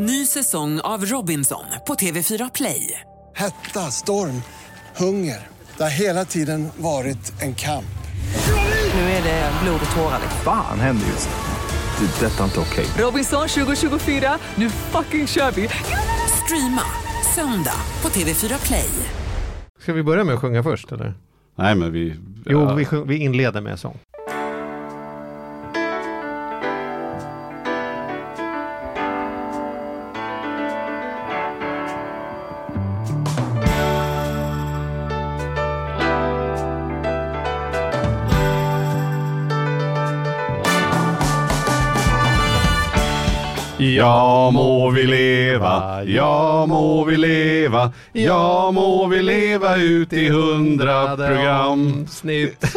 Ny säsong av Robinson på TV4 Play. Hetta, storm, hunger. Det har hela tiden varit en kamp. Nu är det blod och tårar. Fan händer just nu. Det. är Detta är inte okej. Robinson 2024, nu fucking kör vi! Streama söndag på TV4 Play. Ska vi börja med att sjunga först eller? Nej men vi... Jo, vi, sjung, vi inleder med sång. Ja må vi leva, ja må vi leva, ja må vi leva ut i hundra program. Snitt.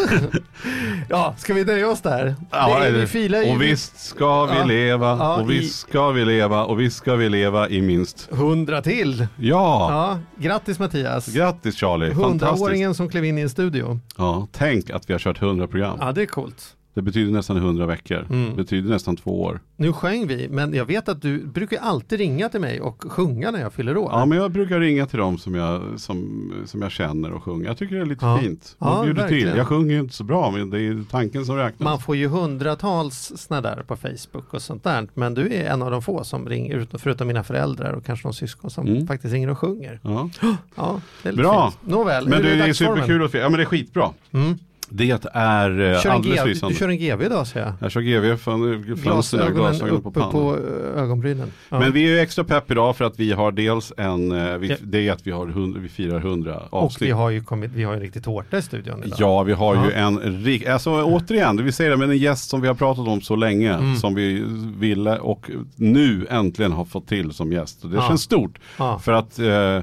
ja, ska vi nöja oss där? Ja, det, är- vi filar och visst ska vi Ja. leva, Ja, och visst ska vi leva, och visst ska vi leva i minst... hundra till. Ja! Ja, grattis Mattias. Grattis Charlie. Hundraåringen som klev in i en studio. Ja, tänk att vi har kört 100 program. Ja, det är coolt. Det betyder nästan 100 veckor. Mm. Det betyder nästan två år. Nu sjöng vi, men jag vet att du brukar alltid ringa till mig och sjunga när jag fyller år. Ja, men jag brukar ringa till dem som jag, som, som jag känner och sjunga. Jag tycker det är lite Ja. fint. Ja, till. Jag sjunger ju inte så bra, men det är tanken som räknas. Man får ju hundratals sådana där på Facebook och sånt där. Men du är en av de få som ringer, utom- förutom mina föräldrar och kanske någon syskon som Mm. faktiskt ringer och sjunger. Ja. Ja, det är Bra. fint. Nåväl, Men det är dagsformen? superkul att Ja men det är skitbra. Mm. Det är eh, Kör alldeles G, lysande. du kör en GV idag ser jag. Jag kör GV fönstren och Glasögonen glasögonen på uppe pannan. på eh, ögonbrynen. Ja. Men vi är ju extra pepp idag för att vi har dels en, eh, vi, det är att vi, har hund, vi firar 100 och avsnitt. vi har ju kommit, vi har ju en riktig tårta i studion idag. Ja, vi har ju Ja. en rik, alltså återigen, det vill säga men en gäst som vi har pratat om så länge, Mm. som vi ville och nu äntligen har fått till som gäst. Och det Ja. känns stort. För att, eh,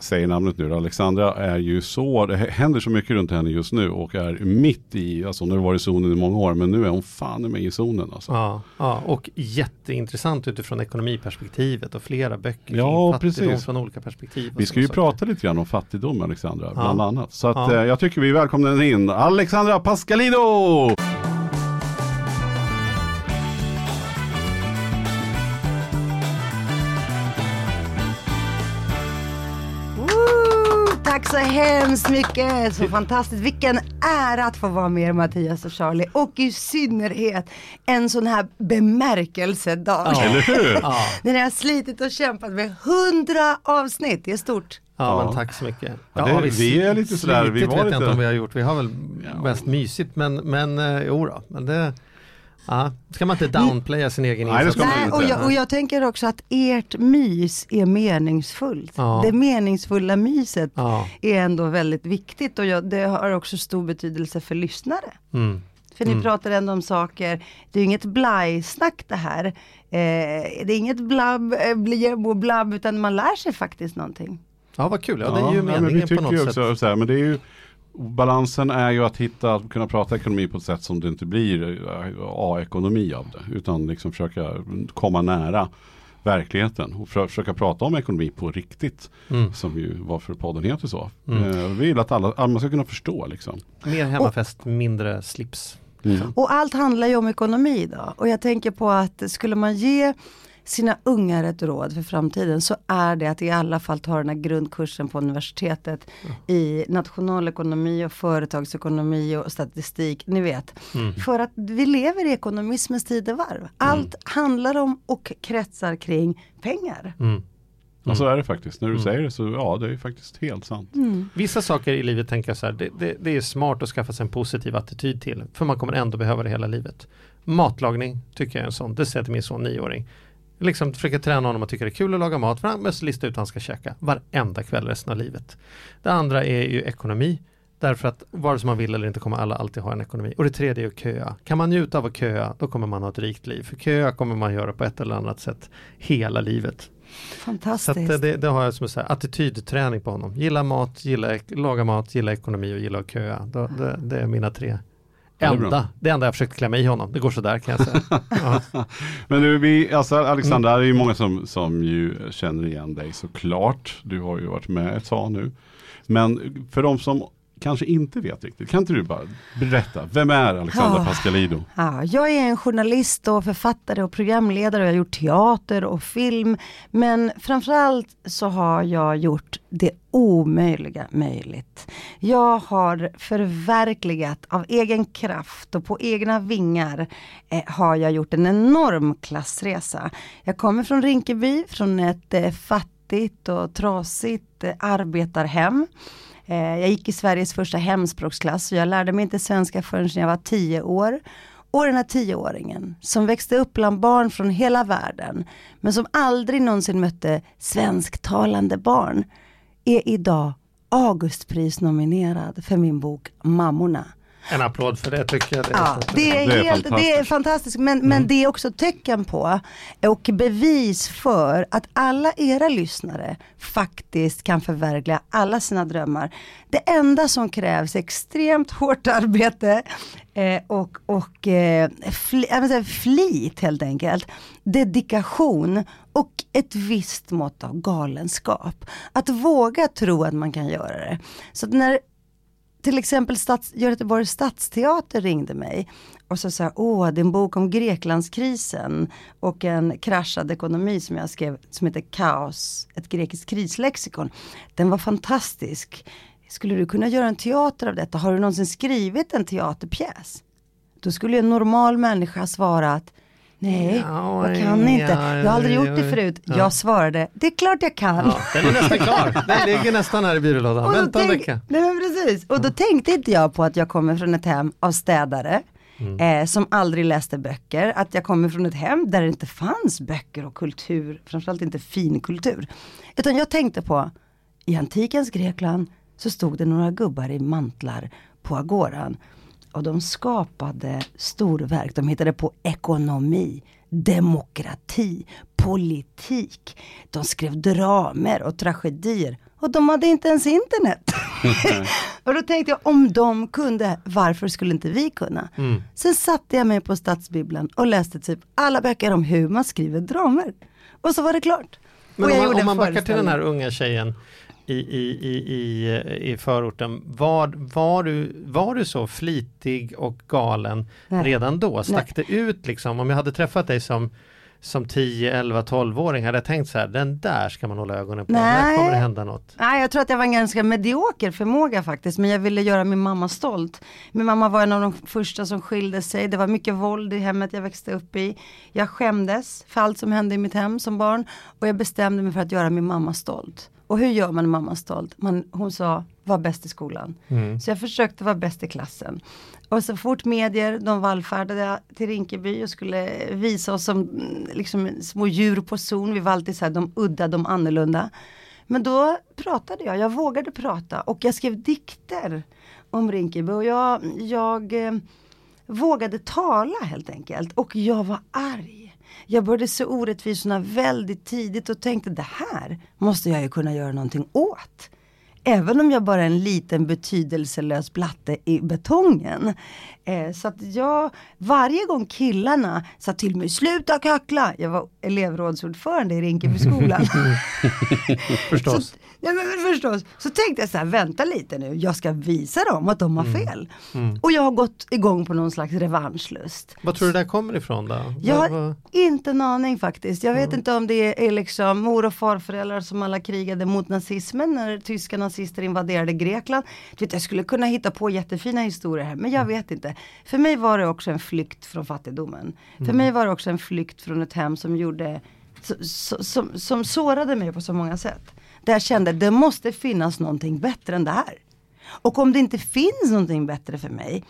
säger namnet nu Alexandra är ju så, det händer så mycket runt henne just nu och är mitt i, alltså hon har varit i zonen i många år, men nu är hon fan med i zonen alltså. Ja, ja, och jätteintressant utifrån ekonomiperspektivet och flera böcker Ja, kring fattigdom precis. från olika perspektiv. Vi ska ju saker. prata lite grann om fattigdom Alexandra, bland annat. Så att, Ja. eh, jag tycker vi välkomnar in Alexandra Pascalino! Så hemskt mycket, så fantastiskt. Vilken ära att få vara med er Mattias och Charlie och i synnerhet en sån här bemärkelsedag. Eller hur? Ja, När ni har slitit och kämpat med hundra avsnitt, det är stort. ja, Ja. men tack så mycket. Ja, det- vi är lite sådär, vi var vet lite- jag inte om vi har gjort. Vi har väl Ja. mest mysigt, men, men eh, jo då, men det Ja, ska man inte downplaya sin egen Nej, insats? Nej, och, jag, och jag tänker också att ert mys är meningsfullt. Ja. Det meningsfulla myset Ja, är ändå väldigt viktigt och jag, det har också stor betydelse för lyssnare. mm. För ni Mm. pratar ändå om saker, det är inget blajsnack det här. Eh, det är inget blabb, eh, blabb, utan man lär sig faktiskt någonting. ja vad kul. Ja, det är ju nej, men vi meningen på tycker något ju sätt. också, så här, men det är ju Balansen är ju att hitta, att kunna prata ekonomi på ett sätt som det inte blir eh, A-ekonomi av det. Utan liksom försöka komma nära verkligheten och för, försöka prata om ekonomi på riktigt. Mm. Som ju varför podden heter så. Mm. Eh, vi vill att alla, alla man ska kunna förstå liksom. Mer hemmafest, mindre slips. Mm. Och allt handlar ju om ekonomi idag. Och jag tänker på att skulle man ge sina ungar ett råd för framtiden så är det att i alla fall ta den här grundkursen på universitetet i nationalekonomi och företagsekonomi och statistik, ni vet. Mm. För att vi lever i ekonomismens tidevarv. Allt handlar om och kretsar kring pengar. Mm. Och så är det faktiskt. När du Mm. säger det så ja, det är ju faktiskt helt sant. Vissa saker i livet tänker jag så här, det, det, det är smart att skaffa sig en positiv attityd till. För man kommer ändå behöva det hela livet. Matlagning tycker jag är en sån, det säger jag till min son nioåring. Liksom försöka träna honom att tycka det är kul att laga mat, för han måste lista ut vad han ska käka varenda kväll resten av livet. Det andra är ju ekonomi. Därför att vare sig man vill eller inte kommer alla alltid ha en ekonomi. Och det tredje är att köa. Kan man njuta av att köa, då kommer man ha ett rikt liv. För köa kommer man göra på ett eller annat sätt hela livet. Så Fantastiskt. att det, det, har jag som så här, attitydträning på honom. Gilla mat, gilla, laga mat, gilla ekonomi och gilla att köa. Då, det, det är mina tre. Det. Enda, det enda jag försökt klämma i honom. Det går sådär kan jag säga. ja. Men du, vi, alltså Alexander, Mm. det är ju många som, som ju känner igen dig såklart. Du har ju varit med ett tag nu. Men för de som kanske inte vet riktigt. Kan inte du bara berätta, vem är Alexandra Ja. Pascalidou? Ja, jag är en journalist och författare och programledare och jag har gjort teater och film. Men framförallt så har jag gjort det omöjliga möjligt. Jag har förverkligat av egen kraft och på egna vingar eh, har jag gjort en enorm klassresa. Jag kommer från Rinkeby, från ett eh, fattigt och trasigt eh, arbetarhem. Eh, Jag gick i Sveriges första hemspråksklass och jag lärde mig inte svenska förrän jag var tio år. Och den här tioåringen som växte upp bland barn från hela världen men som aldrig någonsin mötte svensktalande barn är idag Augustprisnominerad för min bok Mammorna. En applåd för det tycker jag. Det är Ja, det är, Det är helt, det är fantastiskt. fantastiskt men, men det är också tecken på och bevis för att alla era lyssnare faktiskt kan förverkliga alla sina drömmar. Det enda som krävs är extremt hårt arbete eh, och, och eh, fli, säga flit helt enkelt. Dedikation och ett visst mått av galenskap. Att våga tro att man kan göra det. Så att när till exempel stats, Göteborgs stadsteater ringde mig och så sa åh det är en bok om Greklandskrisen och en kraschad ekonomi som jag skrev som heter Kaos, ett grekiskt krislexikon. Den var fantastisk. Skulle du kunna göra en teater av detta? Har du någonsin skrivit en teaterpjäs? Då skulle en normal människa svara att Nej, Ja, jag kan inte. ja, Jag har aldrig gjort det förut. Ja. Jag svarade, det är klart jag kan. Ja, den är nästan klar. Den ligger nästan här i byrålådan. Vänta en vecka. Nej, precis. Och då tänkte inte jag på att jag kommer från ett hem av städare. Eh, som aldrig läste böcker. Att jag kommer från ett hem där det inte fanns böcker och kultur. Framförallt inte fin kultur. Utan jag tänkte på, i antikens Grekland så stod det några gubbar i mantlar på agoran. Och de skapade storverk. De hittade på ekonomi, demokrati, politik. De skrev dramer och tragedier. Och de hade inte ens internet. och då tänkte jag, om de kunde, varför skulle inte vi kunna? Sen satte jag mig på Stadsbibblan och läste typ alla böcker om hur man skriver dramer. Och så var det klart. Men och om man, om man backar till den här unga tjejen i, i, i, i, i förorten. Var, var, du, var du så flitig och galen Nej. redan då? Stack det ut liksom? Om jag hade träffat dig som som 10, 11, 12-åring hade jag tänkt så här, den där ska man hålla ögonen på, där Nej. kommer det hända något. Nej, jag tror att jag var en ganska medioker förmåga faktiskt, men jag ville göra min mamma stolt. Min mamma var en av de första som skilde sig, det var mycket våld i hemmet jag växte upp i. Jag skämdes för allt som hände i mitt hem som barn och jag bestämde mig för att göra min mamma stolt. Och hur gör man mamma stolt? Man, hon sa, var bäst i skolan. Så jag försökte vara bäst i klassen. Och så fort medier, de vallfärdade till Rinkeby och skulle visa oss som mm, liksom, små djur på zon. Vi var alltid så här, de udda, de annorlunda. Men då pratade jag, jag vågade prata och jag skrev dikter om Rinkeby och jag, jag eh, vågade tala helt enkelt och jag var arg. Jag började se orättvisorna väldigt tidigt och tänkte det här måste jag ju kunna göra någonting åt. Även om jag bara är en liten betydelselös blatte i betongen. Eh, så att jag, varje gång killarna sa till mig, sluta kackla. Jag var elevrådsordförande i Rinkebyskolan. Förstås. Så, ja, men förstås. Så tänkte jag så här, vänta lite nu, jag ska visa dem att de har Mm. fel. Och jag har gått igång på någon slags revanschlust. Vad tror du det där kommer ifrån då? Jag har vad- inte en aning faktiskt. Jag vet inte om det är liksom mor och farföräldrar som alla krigade mot nazismen när tyska nazister invaderade Grekland. Du vet, jag skulle kunna hitta på jättefina historier här men jag vet inte. För mig var det också en flykt från fattigdomen. För mig var det också en flykt från ett hem som gjorde så- som, som sårade mig på så många sätt. Där jag kände det måste finnas någonting bättre än det här. Och om det inte finns någonting bättre för mig,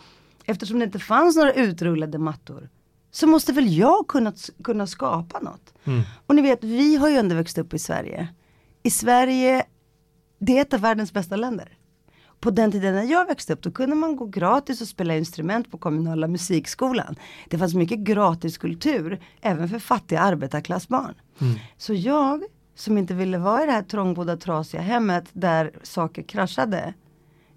eftersom det inte fanns några utrullade mattor, så måste väl jag kunna, kunna skapa något. Och ni vet, vi har ju ändå växt upp i Sverige. I Sverige, det är ett av världens bästa länder. På den tiden när jag växte upp, då kunde man gå gratis och spela instrument på kommunala musikskolan. Det fanns mycket gratis kultur, även för fattiga arbetarklassbarn. Så jag, som inte ville vara i det här trångbodda trasiga hemmet där saker kraschade,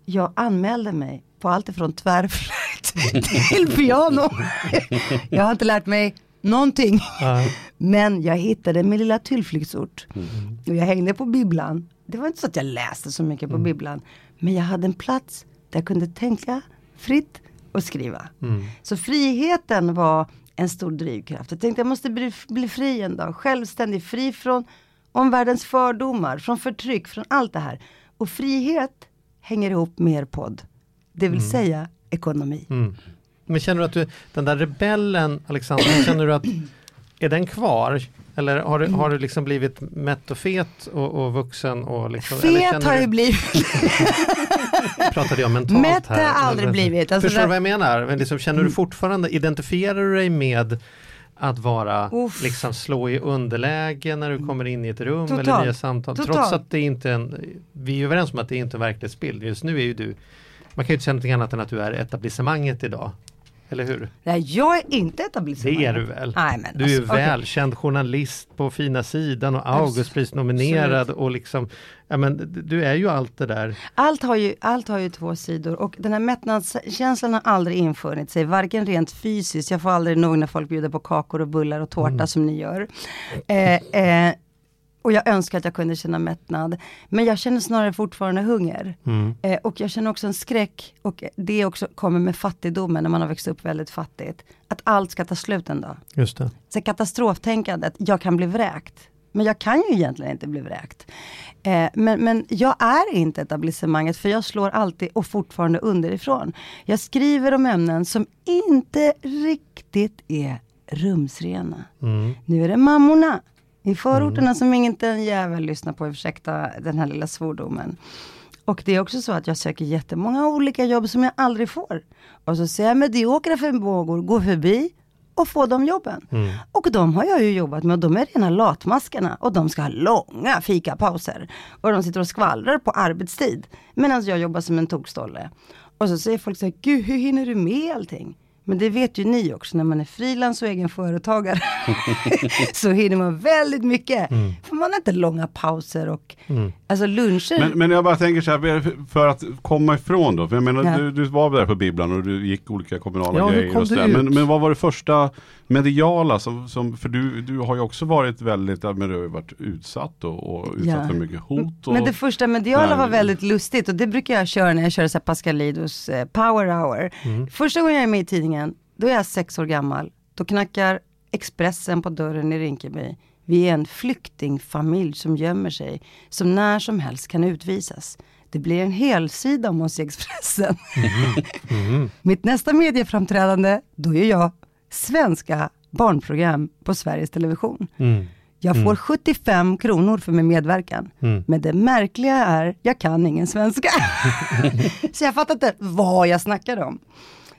jag anmälde mig på allt ifrån tvärflöjt till piano. jag har inte lärt mig någonting. Men jag hittade min lilla tillflyktsort. Och jag hängde på bibblan. Det var inte så att jag läste så mycket på bibblan. Men jag hade en plats där jag kunde tänka fritt och skriva. Mm. Så friheten var en stor drivkraft. Jag tänkte jag måste bli, bli fri en dag, självständig, fri från omvärldens fördomar, från förtryck, från allt det här. Och frihet hänger ihop med er podd. Det vill säga ekonomi. Mm. Men känner du att du, den där rebellen Alexander, känner du att är den kvar? Eller har du, har du liksom blivit mätt och fet och, och vuxen? Och liksom, Fet har du- ju blivit. pratade jag mentalt Mätt har här. jag aldrig blivit. Alltså Förstår du det- vad jag menar? Men liksom, känner du fortfarande, identifierar du dig med att vara, Uff. liksom slå i underläge när du kommer in i ett rum eller Totalt. nya samtal? Totalt. Trots att det inte är en, vi är överens om att det inte är en verklighetsbild. Just nu är ju du, man kan ju inte säga någonting annat än att du är etablissemanget idag. Eller hur? Nej, jag är inte etablissemang. Det är du väl? Nej, men Du är alltså, välkänd journalist på fina sidan och Augustpris-nominerad och liksom, ja men du är ju allt det där. Allt har, ju, allt har ju två sidor och den här mättnadskänslan har aldrig infunnit sig, varken rent fysiskt, jag får aldrig nog när folk bjuder på kakor och bullar och tårta som ni gör. Eh, eh, och jag önskar att jag kunde känna mättnad. Men jag känner snarare fortfarande hunger. Eh, och jag känner också en skräck, och det också kommer med fattigdomen när man har växt upp väldigt fattigt. Att allt ska ta slut en dag. Just det. Så katastroftänkandet, jag kan bli vräkt. Men jag kan ju egentligen inte bli vräkt. Eh, men, men jag är inte etablissemanget för jag slår alltid och fortfarande underifrån. Jag skriver om ämnen som inte riktigt är rumsrena. Mm. Nu är det mammorna i förorterna som inte en jävel lyssnar på, ursäkta den här lilla svordomen. Och det är också så att jag söker jättemånga olika jobb som jag aldrig får. Och så ser jag mediokra förmågor gå förbi och få de jobben. Och de har jag ju jobbat med och de är rena latmaskarna och de ska ha långa fikapauser. Och de sitter och skvallrar på arbetstid. Medan jag jobbar som en tokstolle. Och så säger folk så här, gud hur hinner du med allting? Men det vet ju ni också, när man är frilans och egen företagare så hinner man väldigt mycket. För man har inte långa pauser och alltså luncher. Men, men jag bara tänker så här, för att komma ifrån då. För jag menar, Ja. du, du var där på bibblan och du gick olika kommunala Ja, grejer. Och så där. men, men vad var det första mediala? Som, som, för du, du har ju också varit väldigt, men du har ju varit utsatt och, och utsatt Ja. för mycket hot. Och, Men det första mediala Nej, var väldigt lustigt och det brukar jag köra när jag kör så här Pascalidos eh, power hour. Mm. Första gången jag är med i tidningen, då är jag sex år gammal. Då knackar Expressen på dörren i Rinkeby. Vi är en flyktingfamilj som gömmer sig, som när som helst kan utvisas. Det blir en helsida om oss i Expressen. Mitt nästa medieframträdande, då är jag svenska barnprogram på Sveriges Television. Mm. Jag får 75 kronor för min medverkan. Men det märkliga är, jag kan ingen svenska. så jag fattar inte vad jag snackar om.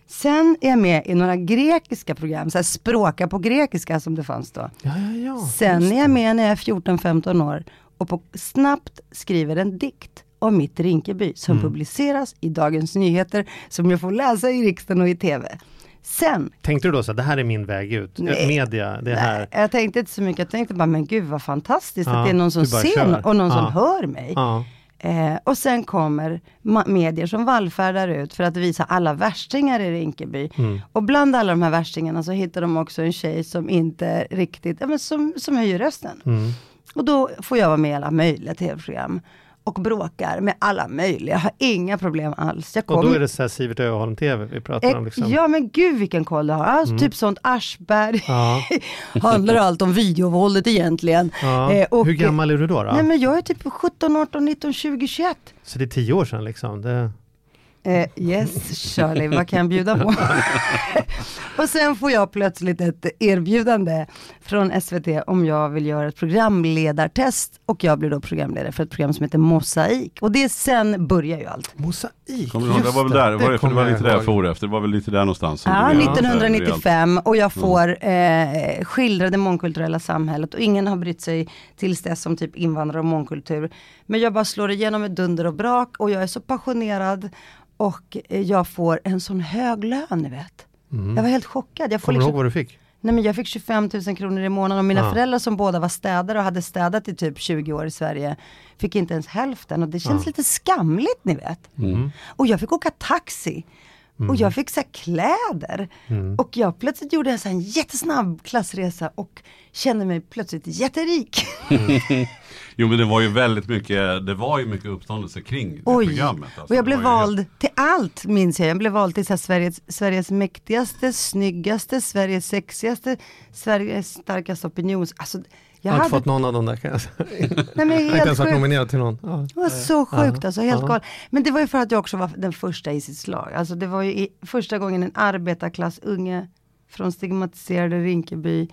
Sen är jag med i några grekiska program, så här språka på grekiska som det fanns då. Ja, ja, ja. Sen är jag med när jag är 14-15 år och på, snabbt skriver en dikt om mitt Rinkeby som Mm. publiceras i Dagens Nyheter som jag får läsa i riksdagen och i TV. Sen Tänkte du då så här, det här är min väg ut? Nej. Media, det här. Nej, jag tänkte inte så mycket. Jag tänkte bara, men gud vad fantastiskt Ja, att det är någon som ser kör. och någon Ja. som hör mig. Ja. Eh, och sen kommer medier som vallfärdar ut för att visa alla värstingar i Rinkeby. Mm. Och bland alla de här värstingarna så hittar de också en tjej som inte riktigt, ja, men som, som höjer rösten. Mm. Och då får jag vara med i alla möjliga tv-program. Och bråkar med alla möjliga, jag har inga problem alls. Jag Och då är det så här Sivert Öholm TV vi pratar om. Liksom. Ja men gud vilken koll du har. Alltså, Typ sånt Aschberg. Ja. Handlar allt om videovåldet egentligen. Ja. Eh, och- Hur gammal är du då? då? Nej men jag är typ 17, 18, 19, 20, 21. Så det är tio år sedan liksom? Det... Eh, yes Shirley, vad kan jag bjuda på? och sen får jag plötsligt ett erbjudande från SVT om jag vill göra ett programledartest. Och jag blir då programledare för ett program som heter Mosaik. Och det sen börjar ju allt. Mosaik, Kommer du ihåg, det var väl där, var det, för det var lite där jag for efter. Det var väl lite där någonstans. Ja, det blev så här 1995 och jag Mm. får eh, skildra det mångkulturella samhället och ingen har brytt sig tills dess om typ invandrare och mångkultur. Men jag bara slår igenom med dunder och brak och jag är så passionerad och eh, jag får en sån hög lön ni vet. Jag var helt chockad. Jag, får Kommer du ihåg liksom, vad du fick? Nej, men jag fick 25 000 kronor i månaden och mina Ja. föräldrar som båda var städare och hade städat i typ 20 år i Sverige fick inte ens hälften och det känns Ja. lite skamligt ni vet. Och jag fick åka taxi. Och jag fick så kläder. Och jag plötsligt gjorde en så här jättesnabb klassresa och kände mig plötsligt jätterik. Jo men det var ju väldigt mycket, det var ju mycket uppståndelse kring det Oj, programmet. alltså. och jag blev vald till allt minns jag. Jag blev vald till så här, Sveriges, Sveriges mäktigaste, snyggaste, Sveriges sexigaste, Sveriges starkaste opinions... Alltså, jag Jag har inte hade, fått någon av dem där kan jag säga. nej, men Jag har inte helt ens varit nominerad till någon. Ja. Det var så sjukt alltså, helt galet. Men det var ju för att jag också var den första i sitt slag. Alltså det var ju i, första gången en arbetarklassunge från stigmatiserade Rinkeby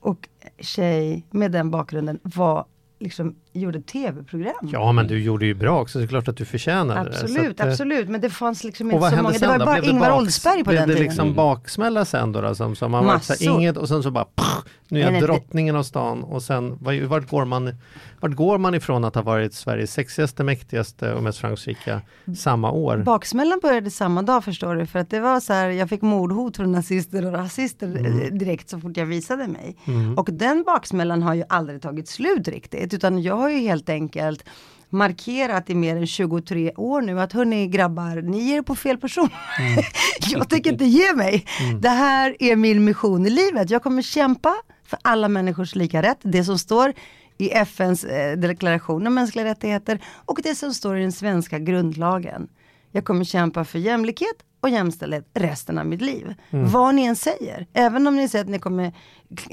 och tjej med den bakgrunden var liksom, gjorde tv-program. ja men du gjorde ju bra också, så det är klart att du förtjänade det. absolut, Så att, eh, absolut. Men det fanns liksom inte så många. Det var bara Blev det Ingvar Oldsberg på blev den det tiden. liksom baksmälla sen då? då som, som man var så här, Massor. inget och sen så bara pff, nu är Nej, jag nej, det- drottningen av stan och sen vart går, man, vart går man ifrån att ha varit Sveriges sexigaste, mäktigaste och mest framgångsrika samma år? Baksmällan började samma dag förstår du, för att det var så här, jag fick mordhot från nazister och rasister Mm. eh, direkt så fort jag visade mig. Och den baksmällan har ju aldrig tagit slut riktigt, utan jag har ju helt enkelt markerat i mer än 23 år nu att hörni grabbar, ni ger er på fel person. Mm. jag tänker inte ge mig. Det här är min mission i livet. Jag kommer kämpa för alla människors lika rätt. Det som står i FNs eh, deklaration om mänskliga rättigheter och det som står i den svenska grundlagen. Jag kommer kämpa för jämlikhet och jämställdhet resten av mitt liv. Vad ni än säger. Även om ni säger att ni kommer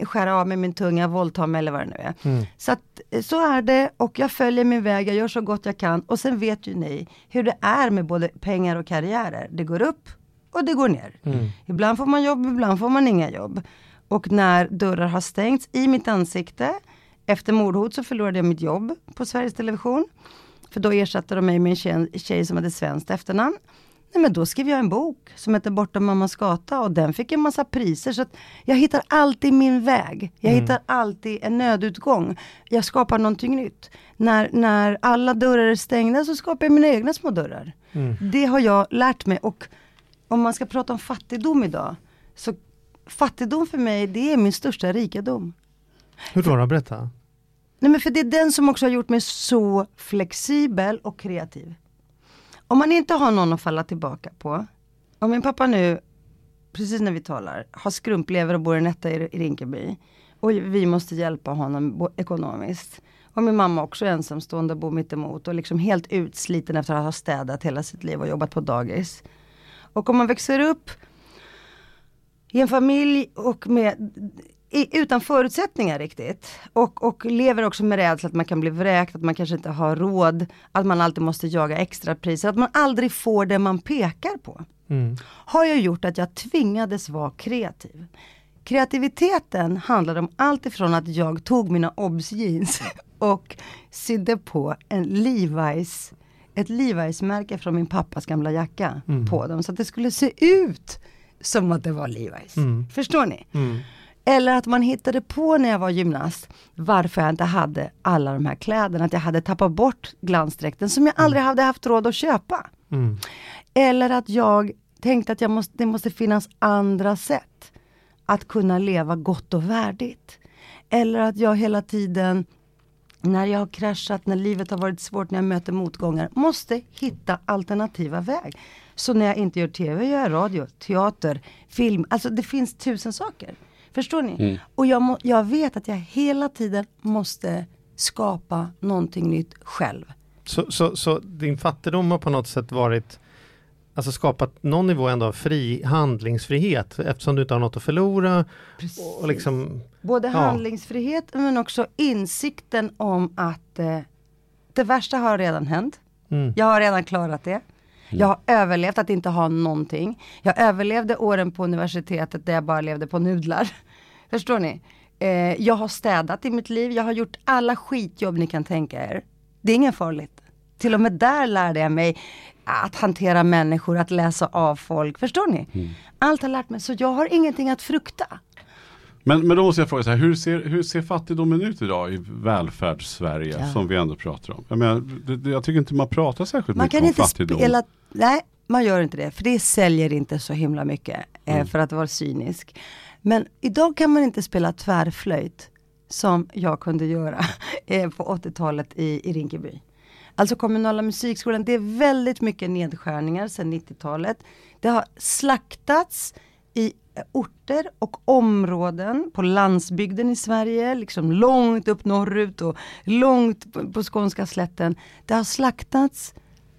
skära av med min tunga, våldta mig eller vad det nu är. Så att eh, så är det och jag följer min väg, jag gör så gott jag kan och sen vet ju ni hur det är med både pengar och karriärer. Det går upp och det går ner. Ibland får man jobb, ibland får man inga jobb. Och när dörrar har stängts i mitt ansikte efter mordhot så förlorade jag mitt jobb på Sveriges Television. För då ersatte de mig med en tjej, tjej som hade svenskt efternamn. Nej, men då skrev jag en bok som heter Bortom mammas gata och den fick en massa priser. Så jag hittar alltid min väg. Jag hittar alltid en nödutgång. Jag skapar någonting nytt. När, när alla dörrar är stängda så skapar jag mina egna små dörrar. Det har jag lärt mig och om man ska prata om fattigdom idag. Så fattigdom för mig det är min största rikedom. Hur då? Berätta. Nej men för det är den som också har gjort mig så flexibel och kreativ. Om man inte har någon att falla tillbaka på. Om min pappa nu, precis när vi talar, har skrumplever och bor i en etta i Rinkeby. Och vi måste hjälpa honom ekonomiskt. Och min mamma också är ensamstående och bor mitt emot och liksom helt utsliten efter att ha städat hela sitt liv och jobbat på dagis. Och om man växer upp i en familj och med, i, utan förutsättningar riktigt. Och, och lever också med rädsla att man kan bli vräkt, att man kanske inte har råd, att man alltid måste jaga extrapriser, att man aldrig får det man pekar på. Har ju gjort att jag tvingades vara kreativ. Kreativiteten handlade om allt ifrån att jag tog mina obs jeans och sydde på en Levi's ett Levi's-märke från min pappas gamla jacka på dem. Så att det skulle se ut som att det var Levi's. Förstår ni? Eller att man hittade på när jag var gymnast varför jag inte hade alla de här kläderna. Att jag hade tappat bort glansdräkten som jag aldrig hade haft råd att köpa. Eller att jag tänkte att jag måste, det måste finnas andra sätt att kunna leva gott och värdigt. Eller att jag hela tiden när jag har kraschat, när livet har varit svårt, när jag möter motgångar, måste hitta alternativa väg. Så när jag inte gör tv, gör jag radio, teater, film. Alltså det finns tusen saker. Förstår ni? Och jag, må, jag vet att jag hela tiden måste skapa någonting nytt själv. Så, så, så din fattigdom har på något sätt varit Alltså skapat någon nivå ändå av fri handlingsfrihet eftersom du inte har något att förlora. Och liksom, Både Ja. handlingsfrihet men också insikten om att eh, det värsta har redan hänt. Mm. Jag har redan klarat det. Jag har överlevt att inte ha någonting. Jag överlevde åren på universitetet där jag bara levde på nudlar. Förstår ni? Eh, jag har städat i mitt liv. Jag har gjort alla skitjobb ni kan tänka er. Det är inget farligt. Till och med där lärde jag mig att hantera människor, att läsa av folk. Förstår ni? Allt har lärt mig, så jag har ingenting att frukta. Men, men då måste jag fråga så här, hur ser, hur ser fattigdomen ut idag i välfärdssverige Ja. som vi ändå pratar om? Jag, menar, jag tycker inte man pratar särskilt Man mycket kan om inte fattigdom. spela, nej man gör inte det, för det säljer inte så himla mycket, eh, Mm. för att vara cynisk. Men idag kan man inte spela tvärflöjt, som jag kunde göra eh, på 80-talet i, i Rinkeby. Alltså kommunala musikskolan, det är väldigt mycket nedskärningar sedan 90-talet. Det har slaktats i eh, orter och områden på landsbygden i Sverige, liksom långt upp norrut och långt på skånska slätten. Det har slaktats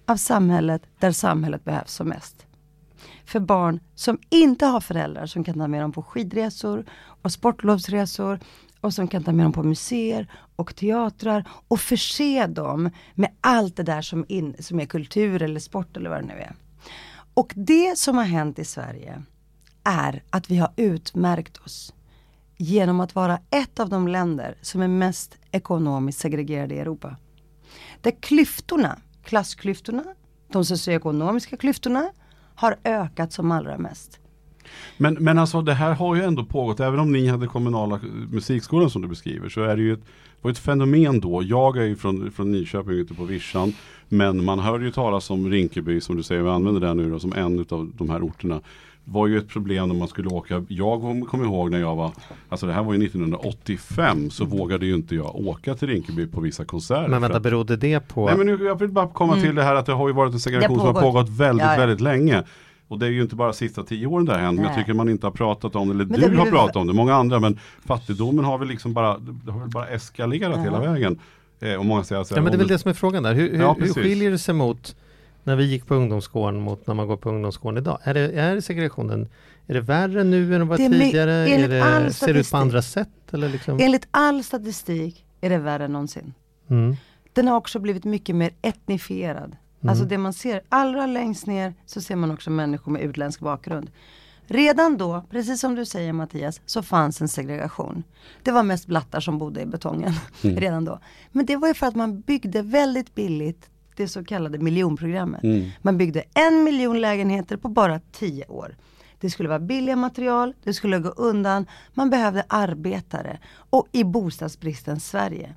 av samhället där samhället behövs som mest. För barn som inte har föräldrar som kan ta med dem på skidresor och sportlovsresor och som kan ta med dem på museer och teatrar och förse dem med allt det där som, in, som är kultur eller sport eller vad det nu är. Och det som har hänt i Sverige är att vi har utmärkt oss genom att vara ett av de länder som är mest ekonomiskt segregerade i Europa. Där klyftorna, klassklyftorna, de socioekonomiska klyftorna har ökat som allra mest. Men, men alltså det här har ju ändå pågått, även om ni hade kommunala musikskolan som du beskriver, så är det ju ett, var ett fenomen då. Jag är ju från, från Nyköping ute på vischan, men man hör ju talas om Rinkeby som du säger, vi använder det nu då, som en av de här orterna var ju ett problem när man skulle åka. Jag kommer ihåg när jag var, alltså det här var ju 1985 så vågade ju inte jag åka till Rinkeby på vissa konserter. Men vänta, berodde det på? Nej men nu, jag vill bara komma mm. till det här att det har ju varit en segregation som har pågått väldigt, ja, ja. väldigt länge. Och det är ju inte bara sista tio åren det har hänt, men jag tycker man inte har pratat om det, eller men du har pratat om det, många andra, men fattigdomen har väl liksom bara, det har väl bara eskalerat ja. hela vägen. Eh, och många säger så ja men det är väl det som är frågan där, hur, hur, ja, hur skiljer det sig mot när vi gick på ungdomsgården mot när man går på ungdomsgården idag? Är, det, är segregationen är det värre nu än det var det tidigare? Är det, ser det ut på andra sätt? Eller liksom? Enligt all statistik är det värre än någonsin. Mm. Den har också blivit mycket mer etnifierad. Mm. Alltså det man ser allra längst ner så ser man också människor med utländsk bakgrund. Redan då, precis som du säger Mattias, så fanns en segregation. Det var mest blattar som bodde i betongen mm. redan då. Men det var ju för att man byggde väldigt billigt det så kallade miljonprogrammet. Mm. Man byggde en miljon lägenheter på bara tio år. Det skulle vara billiga material, det skulle gå undan, man behövde arbetare och i bostadsbristens Sverige.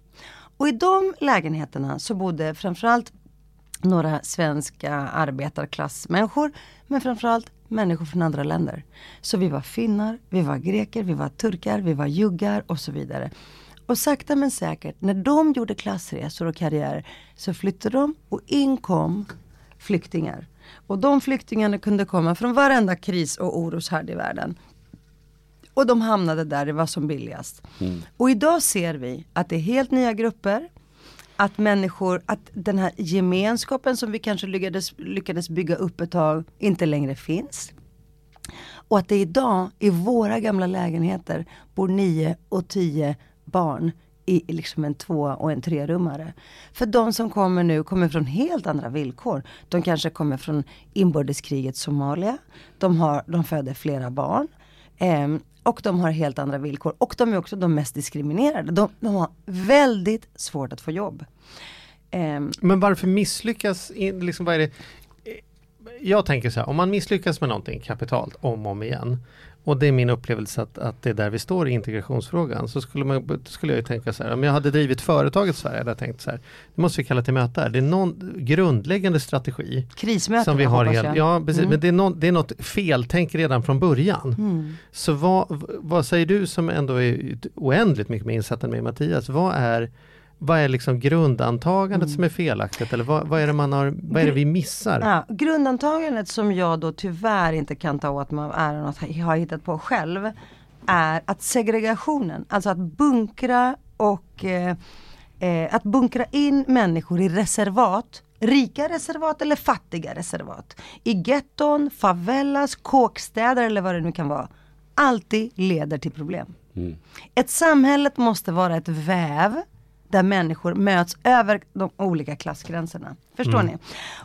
Och i de lägenheterna så bodde framförallt några svenska arbetarklassmänniskor men framförallt människor från andra länder. Så vi var finnar, vi var greker, vi var turkar, vi var juggar och så vidare. Och sakta men säkert, när de gjorde klassresor och karriär så flyttade de och inkom flyktingar. Och de flyktingarna kunde komma från varenda kris och oroshärd i världen. Och de hamnade där det var som billigast. Mm. Och idag ser vi att det är helt nya grupper. Att människor, att den här gemenskapen som vi kanske lyckades, lyckades bygga upp ett tag inte längre finns. Och att det idag i våra gamla lägenheter bor nio och tio barn i liksom en två och en trerummare. För de som kommer nu kommer från helt andra villkor. De kanske kommer från inbördeskriget Somalia. De, har, de föder flera barn. Eh, och de har helt andra villkor. Och de är också de mest diskriminerade. De, de har väldigt svårt att få jobb. Eh, Men varför misslyckas, liksom, vad är det? Eh, jag tänker så här, om man misslyckas med någonting kapitalt om och om igen och det är min upplevelse att, att det är där vi står i integrationsfrågan. Så skulle, man, skulle jag tänka så här, om jag hade drivit företaget i Sverige hade jag tänkt så här, det måste vi kalla till möte här. Det är någon grundläggande strategi. Krismöte som vi har hel, Ja, precis, mm. men det är, någon, det är något feltänk redan från början. Mm. Så vad, vad säger du som ändå är oändligt mycket mer insatt än mig Mattias, vad är vad är liksom grundantagandet mm. som är felaktigt eller vad, vad, är det man har, vad är det vi missar? Ja, grundantagandet som jag då tyvärr inte kan ta åt mig av äran att ha hittat på själv är att segregationen, alltså att bunkra och eh, eh, att bunkra in människor i reservat rika reservat eller fattiga reservat. I getton, favelas, kåkstäder eller vad det nu kan vara. Alltid leder till problem. Mm. Ett samhälle måste vara ett väv där människor möts över de olika klassgränserna. Förstår mm. ni?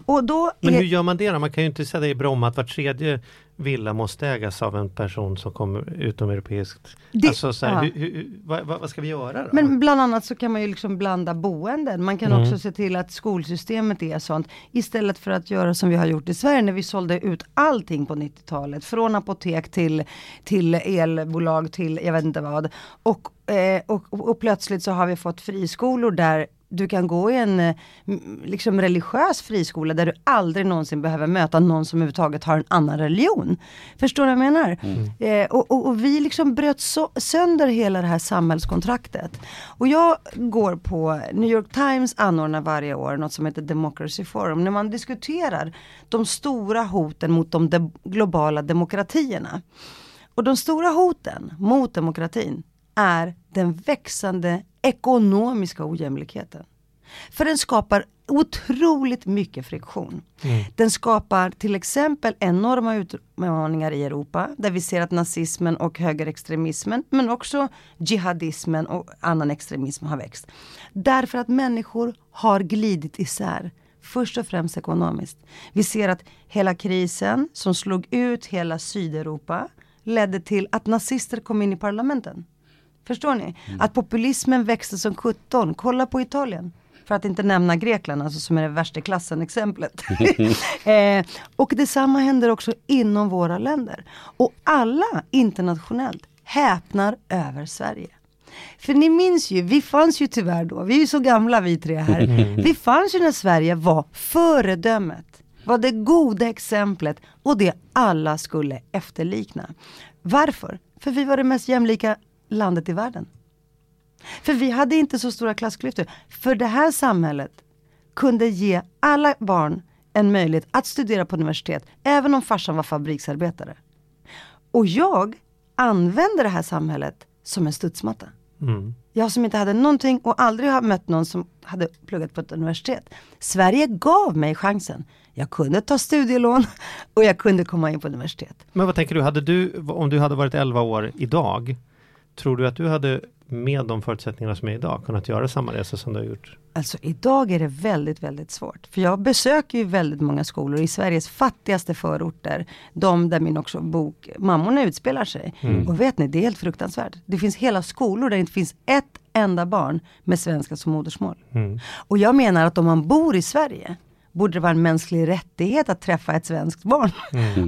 Och då Men hur gör man det då? Man kan ju inte säga i Bromma att var tredje villa måste ägas av en person som kommer utomeuropeiskt. Det, alltså, så här, ja. hur, hur, vad, vad, ska vi göra då? Men bland annat så kan man ju liksom blanda boenden. Man kan mm. också se till att skolsystemet är sånt. Istället för att göra som vi har gjort i Sverige när vi sålde ut allting på 90-talet. Från apotek till, till elbolag till jag vet inte vad. Och, eh, och, och, och plötsligt så har vi fått friskolor där du kan gå i en eh, liksom religiös friskola där du aldrig någonsin behöver möta någon som överhuvudtaget har en annan religion. Förstår du vad jag menar? Mm. Eh, och, och, och, vi liksom bröt so sönder hela det här samhällskontraktet. Och jag går på New York Times anordnar varje år något som heter Democracy Forum. När man diskuterar de stora hoten mot de de globala demokratierna. Och de stora hoten mot demokratin är den växande ekonomiska ojämlikheten. För den skapar otroligt mycket friktion. Den skapar till exempel enorma utmaningar i Europa där vi ser att nazismen och högerextremismen men också jihadismen och annan extremism har växt. Därför att människor har glidit isär. Först och främst ekonomiskt. Vi ser att hela krisen som slog ut hela Sydeuropa ledde till att nazister kom in i parlamenten. Förstår ni? Att populismen växte som 17. Kolla på Italien. För att inte nämna Grekland, alltså som är det värsta klassen exemplet. eh, och detsamma händer också inom våra länder. Och alla internationellt häpnar över Sverige. För ni minns ju, vi fanns ju tyvärr då, vi är ju så gamla vi tre här. Vi fanns ju när Sverige var föredömet. Var det goda exemplet och det alla skulle efterlikna. Varför? För vi var det mest jämlika landet i världen. För vi hade inte så stora klassklyftor. För det här samhället kunde ge alla barn en möjlighet att studera på universitet, även om farsan var fabriksarbetare. Och jag använde det här samhället som en studsmatta. Mm. Jag som inte hade någonting och aldrig har mött någon som hade pluggat på ett universitet. Sverige gav mig chansen. Jag kunde ta studielån och jag kunde komma in på universitet. Men vad tänker du, hade du, om du hade varit 11 år idag, tror du att du hade med de förutsättningarna som är idag kunnat göra samma resa som du har gjort? Alltså idag är det väldigt, väldigt svårt. För jag besöker ju väldigt många skolor i Sveriges fattigaste förorter. De där min också bok Mammorna utspelar sig. Och vet ni, det är helt fruktansvärt. Det finns hela skolor där det inte finns ett enda barn med svenska som modersmål. Och jag menar att om man bor i Sverige borde det vara en mänsklig rättighet att träffa ett svenskt barn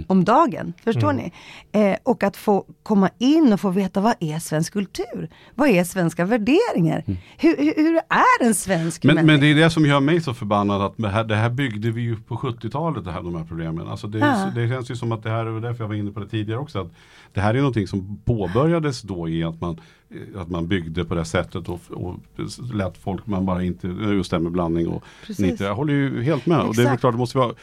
om dagen. Förstår ni? Eh, och att få komma in och få veta vad är svensk kultur? Vad är svenska värderingar? Hur, hur, hur är en svensk Men, människa? men det är det som gör mig så förbannad att det här, det här byggde vi ju på 70-talet, det här, de här problemen. Alltså det, det känns ju som att det här, och därför jag var inne på det tidigare också, att det här är någonting som påbörjades då i att man, att man byggde på det sättet och, och lät folk, man bara inte, just det med blandning och nit. Jag håller ju helt med. Och det är Exakt. klart, det måste vara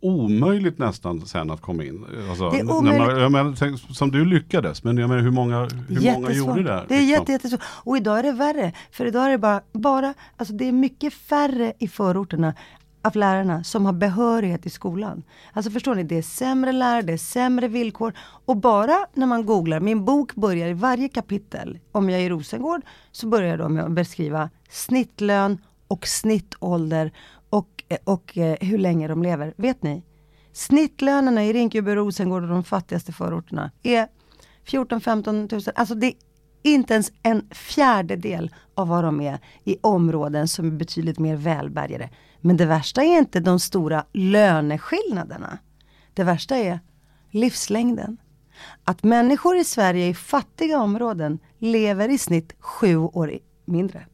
omöjligt nästan sen att komma in. Alltså, Det är omöjligt. Man, jag menar, tänk, som du lyckades, men jag menar hur många, hur många gjorde det? Det är liksom? jätte, jättesvårt. Och idag är det värre. För idag är det bara, bara, alltså det är mycket färre i förorterna av lärarna som har behörighet i skolan. Alltså förstår ni, det är sämre lärare, det är sämre villkor. Och bara när man googlar, min bok börjar i varje kapitel, om jag är i Rosengård, så börjar jag då med att beskriva snittlön och snittålder och, och eh, hur länge de lever. Vet ni? Snittlönerna i Rinkeby, Rosengård och de fattigaste förorterna är 14-15 tusen. Alltså det är inte ens en fjärdedel av vad de är i områden som är betydligt mer välbärgade. Men det värsta är inte de stora löneskillnaderna. Det värsta är livslängden. Att människor i Sverige i fattiga områden lever i snitt sju år mindre.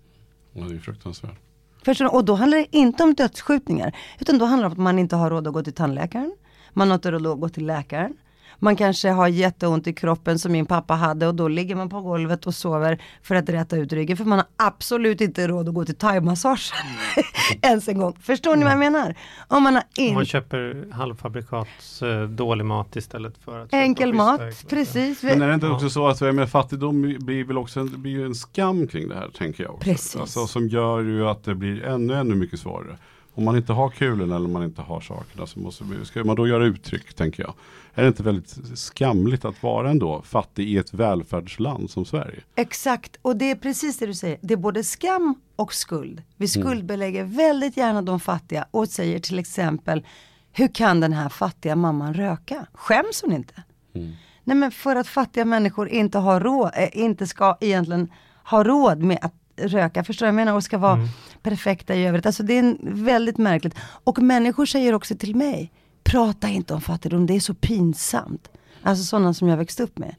Ja, det är fruktansvärt. Förstår du? Och då handlar det inte om dödsskjutningar. Utan då handlar det om att man inte har råd att gå till tandläkaren. Man har inte råd att gå till läkaren. Man kanske har jätteont i kroppen som min pappa hade och då ligger man på golvet och sover för att rätta ut ryggen. För man har absolut inte råd att gå till thaimassage ens en gång. Förstår ni vad jag menar? Om man har in man köper halvfabrikats eh, dålig mat istället för att enkel mat, precis. Men är det inte Ja. också så att med fattigdom blir väl också en, blir en skam kring det här tänker jag också. Precis. Alltså, som gör ju att det blir ännu, ännu mycket svårare. Om man inte har kulen eller om man inte har sakerna så måste, ska man då göra uttryck tänker jag. Är det inte väldigt skamligt att vara ändå fattig i ett välfärdsland som Sverige? Exakt, och det är precis det du säger. Det är både skam och skuld. Vi skuldbelägger väldigt gärna de fattiga och säger till exempel Hur kan den här fattiga mamman röka? Skäms hon inte? Nej men för att fattiga människor inte har råd, eh, inte ska egentligen ha råd med att röka, förstår jag menar? Och ska vara perfekta i övrigt. Alltså det är en, väldigt märkligt. Och människor säger också till mig, prata inte om fattigdom, det är så pinsamt. Alltså sådana som jag växt upp med.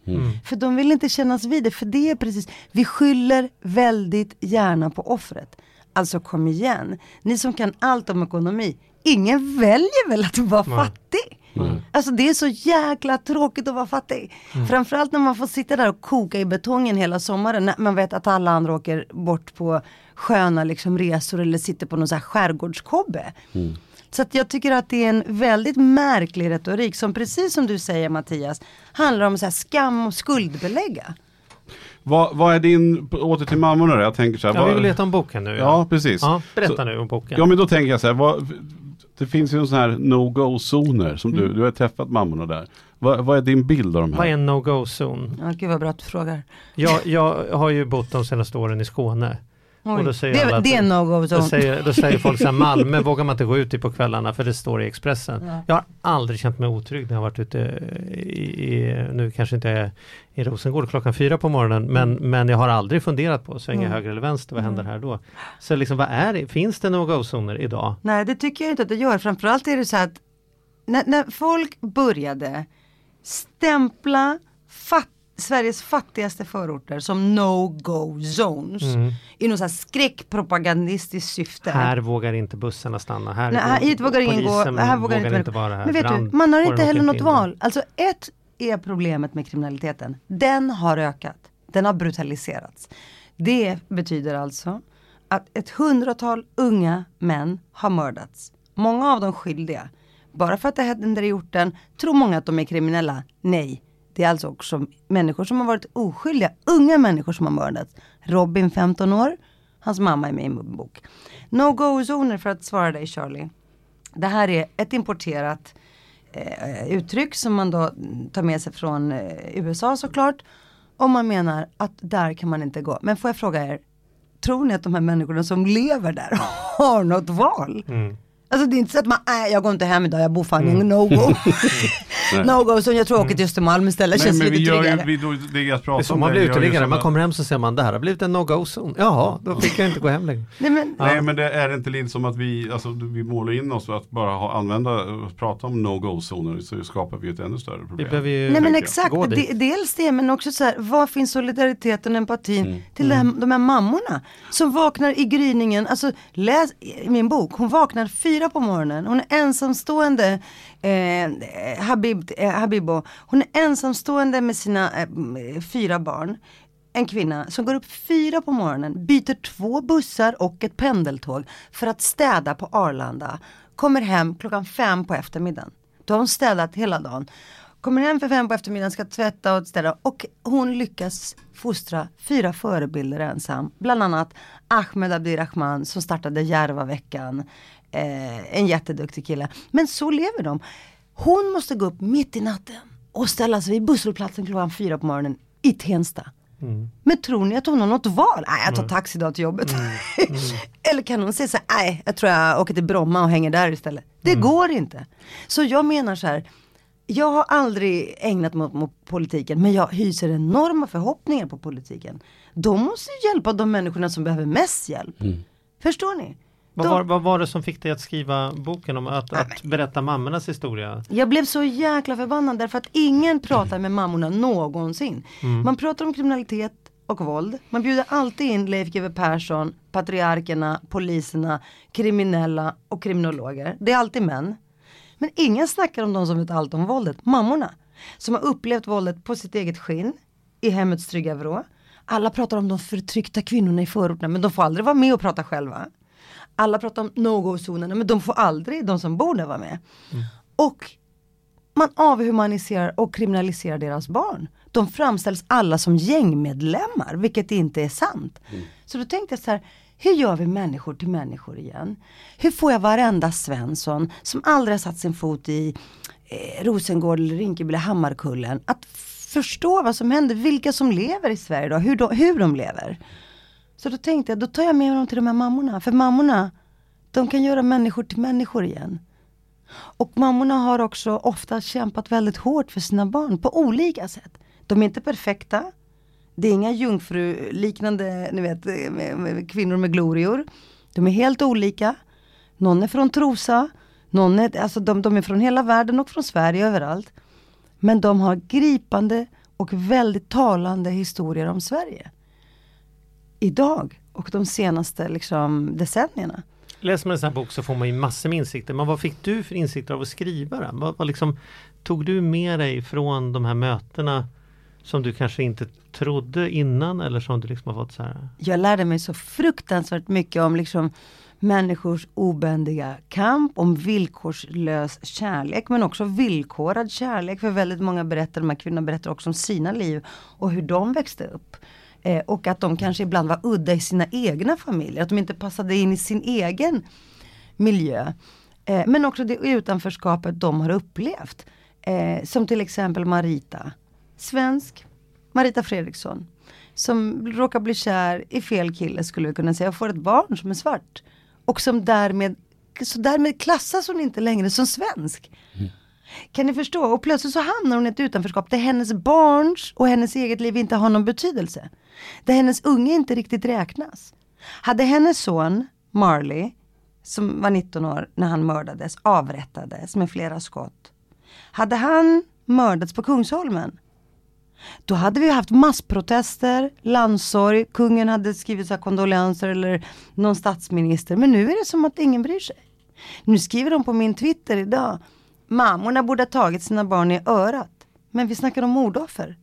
För de vill inte kännas vid det, för det är precis, vi skyller väldigt gärna på offret. Alltså kom igen, ni som kan allt om ekonomi, ingen väljer väl att vara fattig? Alltså det är så jäkla tråkigt att vara fattig. Framförallt när man får sitta där och koka i betongen hela sommaren. När man vet att alla andra åker bort på sköna liksom, resor eller sitter på någon så här skärgårdskobbe. Så att jag tycker att det är en väldigt märklig retorik som precis som du säger Mattias handlar om så här skam och skuldbelägga. Vad, vad är din, åter till mammorna då, jag tänker så här. Ja, vad, vi vill veta om boken nu. Ja, precis. Ja, berätta Så- nu om boken. Ja men då tänker jag så här, vad, det finns ju en sån här no-go-zoner som du, du har träffat mammorna där. Vad, vad är din bild av de här? Vad är en no-go-zon? Ja, gud vad bra att du frågar. Jag, jag har ju bott de senaste åren i Skåne. Och då säger det, alla att- det är no-go Då säger, då säger folk så här, Malmö vågar man inte gå ut i på kvällarna för det står i Expressen. Ja. Jag har aldrig känt mig otrygg när jag har varit ute i, i nu kanske inte är i Rosengård klockan fyra på morgonen men, men jag har aldrig funderat på att svänga Mm. höger eller vänster, vad händer här då? Så liksom vad är det, finns det no-go-zoner idag? Nej det tycker jag inte att det gör. Framförallt är det så att när, när folk började stämpla fat, Sveriges fattigaste förorter som no-go zones i något skräckpropagandistiskt syfte. Här vågar inte bussarna stanna. Här, Nej, här, hit vågar ingen gå, här vågar inte, inte vara här. Men vet Brand- du, man har inte heller något in. val. Alltså ett är problemet med kriminaliteten. Den har ökat. Den har brutaliserats. Det betyder alltså att ett hundratal unga män har mördats. Många av dem skyldiga. Bara för att det händer i orten tror många att de är kriminella. Nej, det är alltså också människor som har varit oskyldiga. Unga människor som har mördats. Robin 15 år, hans mamma är med i min bok. No-go-zoner för att svara dig Charlie. Det här är ett importerat eh, uttryck som man då mm, tar med sig från eh, USA såklart. Om man menar att där kan man inte gå. Men får jag fråga er, tror ni att de här människorna som lever där har något val? Mm. Alltså det är inte så att man, nej jag går inte hem idag, jag bor fan i en no-go. no-go, så jag tror jag åker till Östermalm istället, Nej känns men lite vi gör ju, tryggare. vi, då, det är att Det prata är så om man det, blir vi uteliggare, man kommer hem så ser man det här har blivit en no-go-zon. Jaha, då fick jag inte gå hem längre. Nej, men, Nej men det är inte lite som att vi, alltså, vi målar in oss för att bara ha, använda, prata om no-go-zoner så skapar vi ett ännu större Vi problem. behöver ju Nej men exakt, de, dels det men också så här, var finns solidariteten och empatin Mm. till det här, de här mammorna som vaknar i gryningen, alltså läs i min bok, hon vaknar fyra på morgonen, hon är ensamstående, eh, Habib, eh, Habibo, hon är ensamstående med sina eh, fyra barn. En kvinna som går upp fyra på morgonen, byter två bussar och ett pendeltåg för att städa på Arlanda. Kommer hem klockan fem på eftermiddagen. Då har hon städat hela dagen. Kommer hem för fem på eftermiddagen, ska tvätta och städa och hon lyckas fostra fyra förebilder ensam. Bland annat Ahmed Abdirahman som startade Järvaveckan. Eh, en jätteduktig kille. Men så lever de. Hon måste gå upp mitt i natten och ställa sig vid busshållplatsen klockan fyra på morgonen i Tensta. Men tror ni att hon har något val? Nej, jag tar taxi idag till jobbet. Eller kan hon säga så här, nej, jag tror jag åker till Bromma och hänger där istället. Det går inte. Så jag menar så här, jag har aldrig ägnat mig mot politiken, men jag hyser enorma förhoppningar på politiken. De måste hjälpa de människorna som behöver mest hjälp. Förstår ni? Vad var, vad var det som fick dig att skriva boken om att, att berätta mammornas historia? Jag blev så jäkla förbannad därför att ingen pratar med mammorna någonsin. Man pratar om kriminalitet och våld. Man bjuder alltid in Leif GW Persson, patriarkerna, poliserna, kriminella och kriminologer. Det är alltid män. Men ingen snackar om de som vet allt om våldet, mammorna. Som har upplevt våldet på sitt eget skinn, i hemmets trygga vrå. Alla pratar om de förtryckta kvinnorna i förorterna men de får aldrig vara med och prata själva. Alla pratar om no-go-zonerna men de får aldrig, de som bor där, vara med. Och man avhumaniserar och kriminaliserar deras barn. De framställs alla som gängmedlemmar, vilket inte är sant. Så då tänkte jag så här, hur gör vi människor till människor igen? Hur får jag varenda Svensson som aldrig har satt sin fot i eh, Rosengård Rinkeby eller Hammarkullen att förstå vad som händer, vilka som lever i Sverige då, hur de, hur de lever. Så då tänkte jag, då tar jag med dem till de här mammorna, för mammorna, de kan göra människor till människor igen. Och mammorna har också ofta kämpat väldigt hårt för sina barn på olika sätt. De är inte perfekta. Det är inga jungfruliknande, ni vet, kvinnor med glorior. De är helt olika. Någon är från Trosa, någon är, alltså de, de är från hela världen och från Sverige överallt. Men de har gripande och väldigt talande historier om Sverige. Idag och de senaste liksom, decennierna. Läser man en sån här bok så får man ju massor med insikter. Men vad fick du för insikter av att skriva den? Vad, vad liksom, tog du med dig från de här mötena som du kanske inte trodde innan eller som du liksom har fått så här? jag lärde mig så fruktansvärt mycket om liksom människors obändiga kamp, om villkorslös kärlek men också villkorad kärlek. För väldigt många berättar, de här kvinnorna berättar också om sina liv och hur de växte upp. Eh, och att de kanske ibland var udda i sina egna familjer, att de inte passade in i sin egen miljö. Eh, men också det utanförskapet de har upplevt. Eh, som till exempel Marita, svensk, Marita Fredriksson. Som råkar bli kär i fel kille skulle vi kunna säga och får ett barn som är svart. Och som därmed, så därmed klassas hon inte längre som svensk. Mm. Kan ni förstå? Och plötsligt så hamnar hon i ett utanförskap där hennes barns och hennes eget liv inte har någon betydelse. Där hennes unge inte riktigt räknas. Hade hennes son Marley, som var 19 år när han mördades, avrättades med flera skott. Hade han mördats på Kungsholmen, då hade vi haft massprotester, landsorg, kungen hade skrivit så kondolenser eller någon statsminister. Men nu är det som att ingen bryr sig. Nu skriver de på min Twitter idag, mammorna borde ha tagit sina barn i örat. Men vi snackar om mordoffer.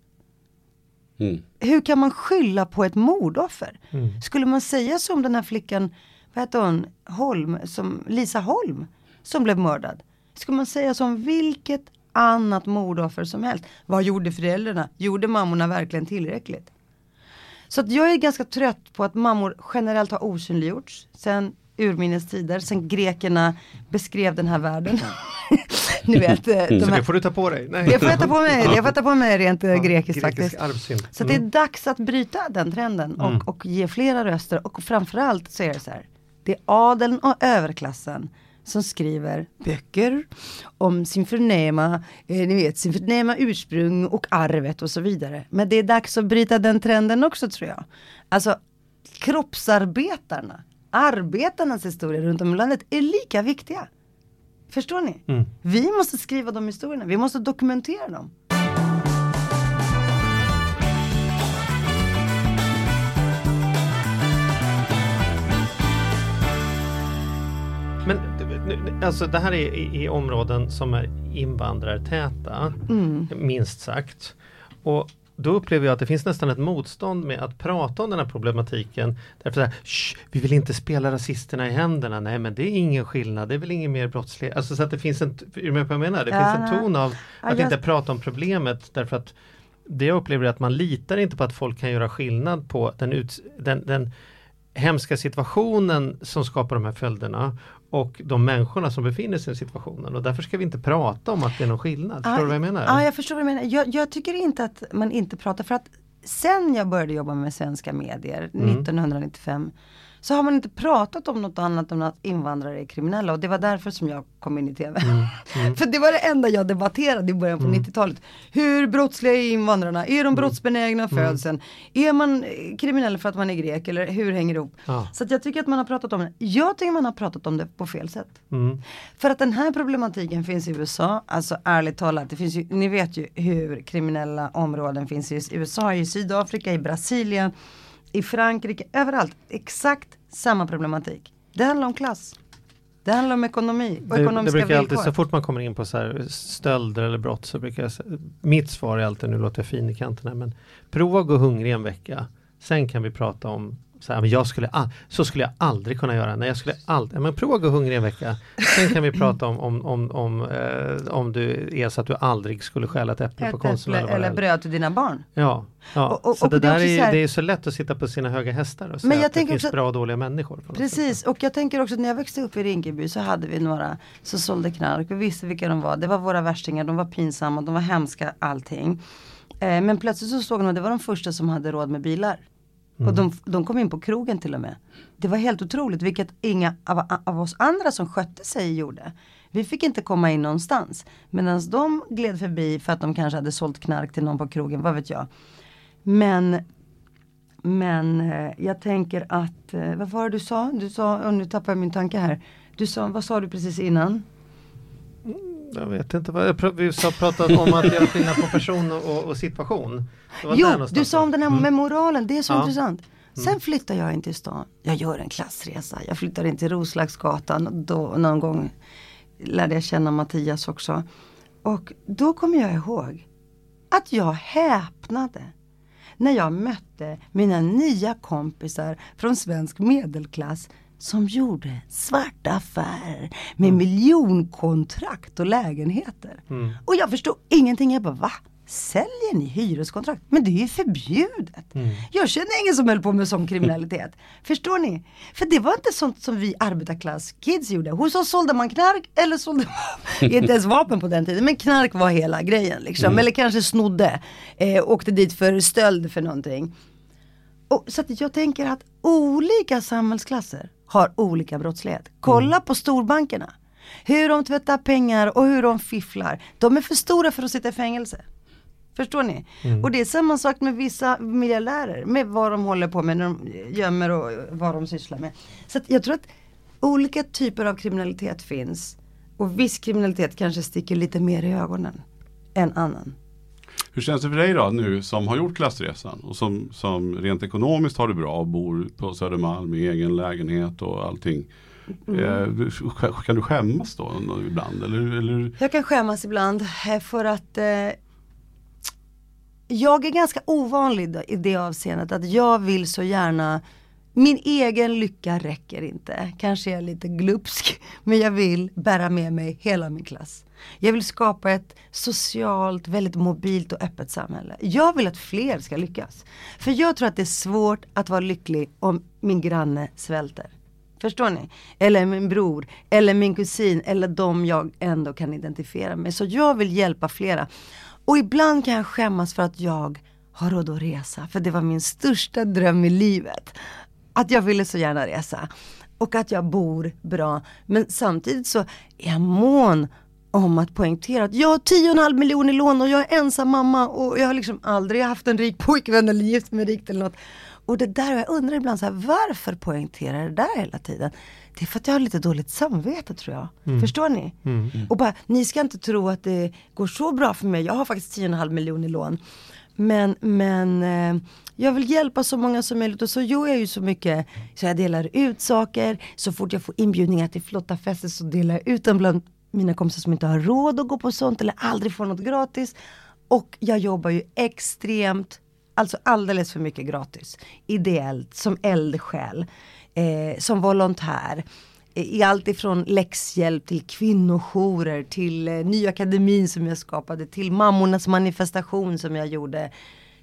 Mm. Hur kan man skylla på ett mordoffer? Skulle man säga så om den här flickan, vad heter hon, Holm, som, Lisa Holm, som blev mördad? Skulle man säga så om vilket annat mordoffer som helst? Vad gjorde föräldrarna? Gjorde mammorna verkligen tillräckligt? Så att jag är ganska trött på att mammor generellt har osynliggjorts sen urminnes tider, sen grekerna beskrev den här världen. Ni vet, eh, de Så här, det får du ta på dig. Nej. det får jag ta på mig, det får jag ta på mig rent eh, Ja, grekiskt grekisk faktiskt. arvsynd. Så det är dags att bryta den trenden och, och ge flera röster och framförallt så är det så här. Det är adeln och överklassen som skriver böcker om sin förnäma, eh, ni vet, sin förnäma ursprung och arvet och så vidare. Men det är dags att bryta den trenden också tror jag. Alltså kroppsarbetarna, arbetarnas historia runt om i landet är lika viktiga. Förstår ni? Vi måste skriva de historierna, vi måste dokumentera dem. Men alltså det här är i, i områden som är invandrartäta, minst sagt. Och då upplever jag att det finns nästan ett motstånd med att prata om den här problematiken. Därför så här, "Shh, vi vill inte spela rasisterna i händerna. Nej men det är ingen skillnad, det är väl ingen mer brottslighet. Alltså så att det finns en, är du med på vad jag menar? Det Ja, finns en ton av Ja, att jag- inte prata om problemet därför att det jag upplever är att man litar inte på att folk kan göra skillnad på den, ut, den, den hemska situationen som skapar de här följderna och de människorna som befinner sig i situationen och därför ska vi inte prata om att det är någon skillnad. Förstår du vad jag menar? Ja, jag förstår vad du menar. Jag, jag tycker inte att man inte pratar för att sen jag började jobba med svenska medier Mm. 1995 så har man inte pratat om något annat än att invandrare är kriminella och det var därför som jag kom in i TV. Mm. för det var det enda jag debatterade i början på 90-talet. Hur brottsliga är invandrarna? Är Mm. de brottsbenägna födseln? Är man kriminell för att man är grek eller hur hänger det ihop? Ja. Så jag tycker att man har pratat om det. Jag tycker man har pratat om det på fel sätt. Mm. För att den här problematiken finns i USA, alltså ärligt talat, det finns ju, ni vet ju hur kriminella områden finns i USA, i Sydafrika, i Brasilien, i Frankrike, överallt. Exakt samma problematik. Det handlar om klass. Det handlar om ekonomi och Det, det ekonomiska brukar alltid, villkor. så fort man kommer in på så här stölder eller brott så brukar jag Mitt svar är alltid, nu låter jag fin i kanterna, men prova att gå hungrig en vecka. Sen kan vi prata om så, här, men jag skulle, så skulle jag aldrig kunna göra. Nej, jag skulle aldrig, men prova att gå hungrig en vecka. Sen kan vi prata om, om, om, om, eh, om du är så att du aldrig skulle stjäla ett äpple på Konsum eller är. bröd till dina barn. Ja, ja. Och- och- så och det det är där är, så här- det är så lätt att sitta på sina höga hästar och säga Men jag att det finns också- bra och dåliga människor. något sätt. Precis, och jag tänker också att när jag växte upp i Rinkeby så hade vi några som sålde knark. Vi visste vilka de var. Det var våra värstingar, de var pinsamma, de var hemska, allting. Eh, men plötsligt så såg de att det var de första som hade råd med bilar. Och de, de kom in på krogen till och med. Det var helt otroligt, vilket inga av, av oss andra som skötte sig gjorde. Vi fick inte komma in någonstans. Medan de gled förbi för att de kanske hade sålt knark till någon på krogen, vad vet jag. Men men eh, jag tänker att, eh, vad var det du sa? Du sa, och nu tappar jag min tanke här. Du sa, vad sa du precis innan? Jag vet inte vad jag vi har pratat om att göra skillnad på person och, och, situation. Det Jo, du sa om den här med moralen, det är så Ja. intressant. Sen flyttar jag in till stan. Jag gör en klassresa. Jag flyttar in till Roslagsgatan. Då, någon gång lärde jag känna Mattias också. Och då kommer jag ihåg att jag häpnade när jag mötte mina nya kompisar från svensk medelklass som gjorde svarta affärer med miljonkontrakt och lägenheter. Och jag förstod ingenting. Jag bara va? Säljer ni hyreskontrakt? Men det är ju förbjudet. Jag känner ingen som höll på med sån kriminalitet. Förstår ni? För det var inte sånt som vi arbetarklasskids gjorde. Hos oss sålde man knark eller sålde man, inte ens vapen på den tiden, men knark var hela grejen liksom. Eller kanske snodde. Eh, åkte dit för stöld för någonting. Och, så att jag tänker att olika samhällsklasser har olika brottslighet. Kolla på storbankerna. Hur de tvättar pengar och hur de fifflar. De är för stora för att sitta i fängelse. Förstår ni? Och det är samma sak med vissa miljardärer. Med vad de håller på med när de gömmer och vad de sysslar med. Så jag tror att olika typer av kriminalitet finns. Och viss kriminalitet kanske sticker lite mer i ögonen än annan. Hur känns det för dig då nu som har gjort klassresan och som, som rent ekonomiskt har det bra och bor på Södermalm med egen lägenhet och allting. Eh, sk- kan du skämmas då ibland? Eller, eller? Jag kan skämmas ibland eh, för att eh, jag är ganska ovanlig i det avseendet att jag vill så gärna min egen lycka räcker inte. Kanske är jag lite glupsk. Men jag vill bära med mig hela min klass. Jag vill skapa ett socialt, väldigt mobilt och öppet samhälle. Jag vill att fler ska lyckas. För jag tror att det är svårt att vara lycklig om min granne svälter. Förstår ni? Eller min bror, eller min kusin, eller de jag ändå kan identifiera mig. Så jag vill hjälpa flera. Och ibland kan jag skämmas för att jag har råd att resa. För det var min största dröm i livet. Att jag ville så gärna resa. Och att jag bor bra. Men samtidigt så är jag mån om att poängtera att jag har 10,5 miljoner i lån och jag är ensam mamma och jag har liksom aldrig haft en rik pojkvän eller gift mig rikt eller något. Och det där, jag undrar ibland så här, varför poängterar jag det där hela tiden? Det är för att jag har lite dåligt samvete tror jag. Förstår ni? Och bara, ni ska inte tro att det går så bra för mig. Jag har faktiskt 10,5 miljoner i lån. Men, men eh, jag vill hjälpa så många som möjligt och så gör jag ju så mycket. Så jag delar ut saker. Så fort jag får inbjudningar till flotta fester så delar jag ut dem bland mina kompisar som inte har råd att gå på sånt eller aldrig får något gratis. Och jag jobbar ju extremt, alltså alldeles för mycket gratis. Ideellt, som eldsjäl, eh, som volontär. I allt ifrån läxhjälp till kvinnojourer, till eh, Nya Akademin som jag skapade, till Mammornas manifestation som jag gjorde.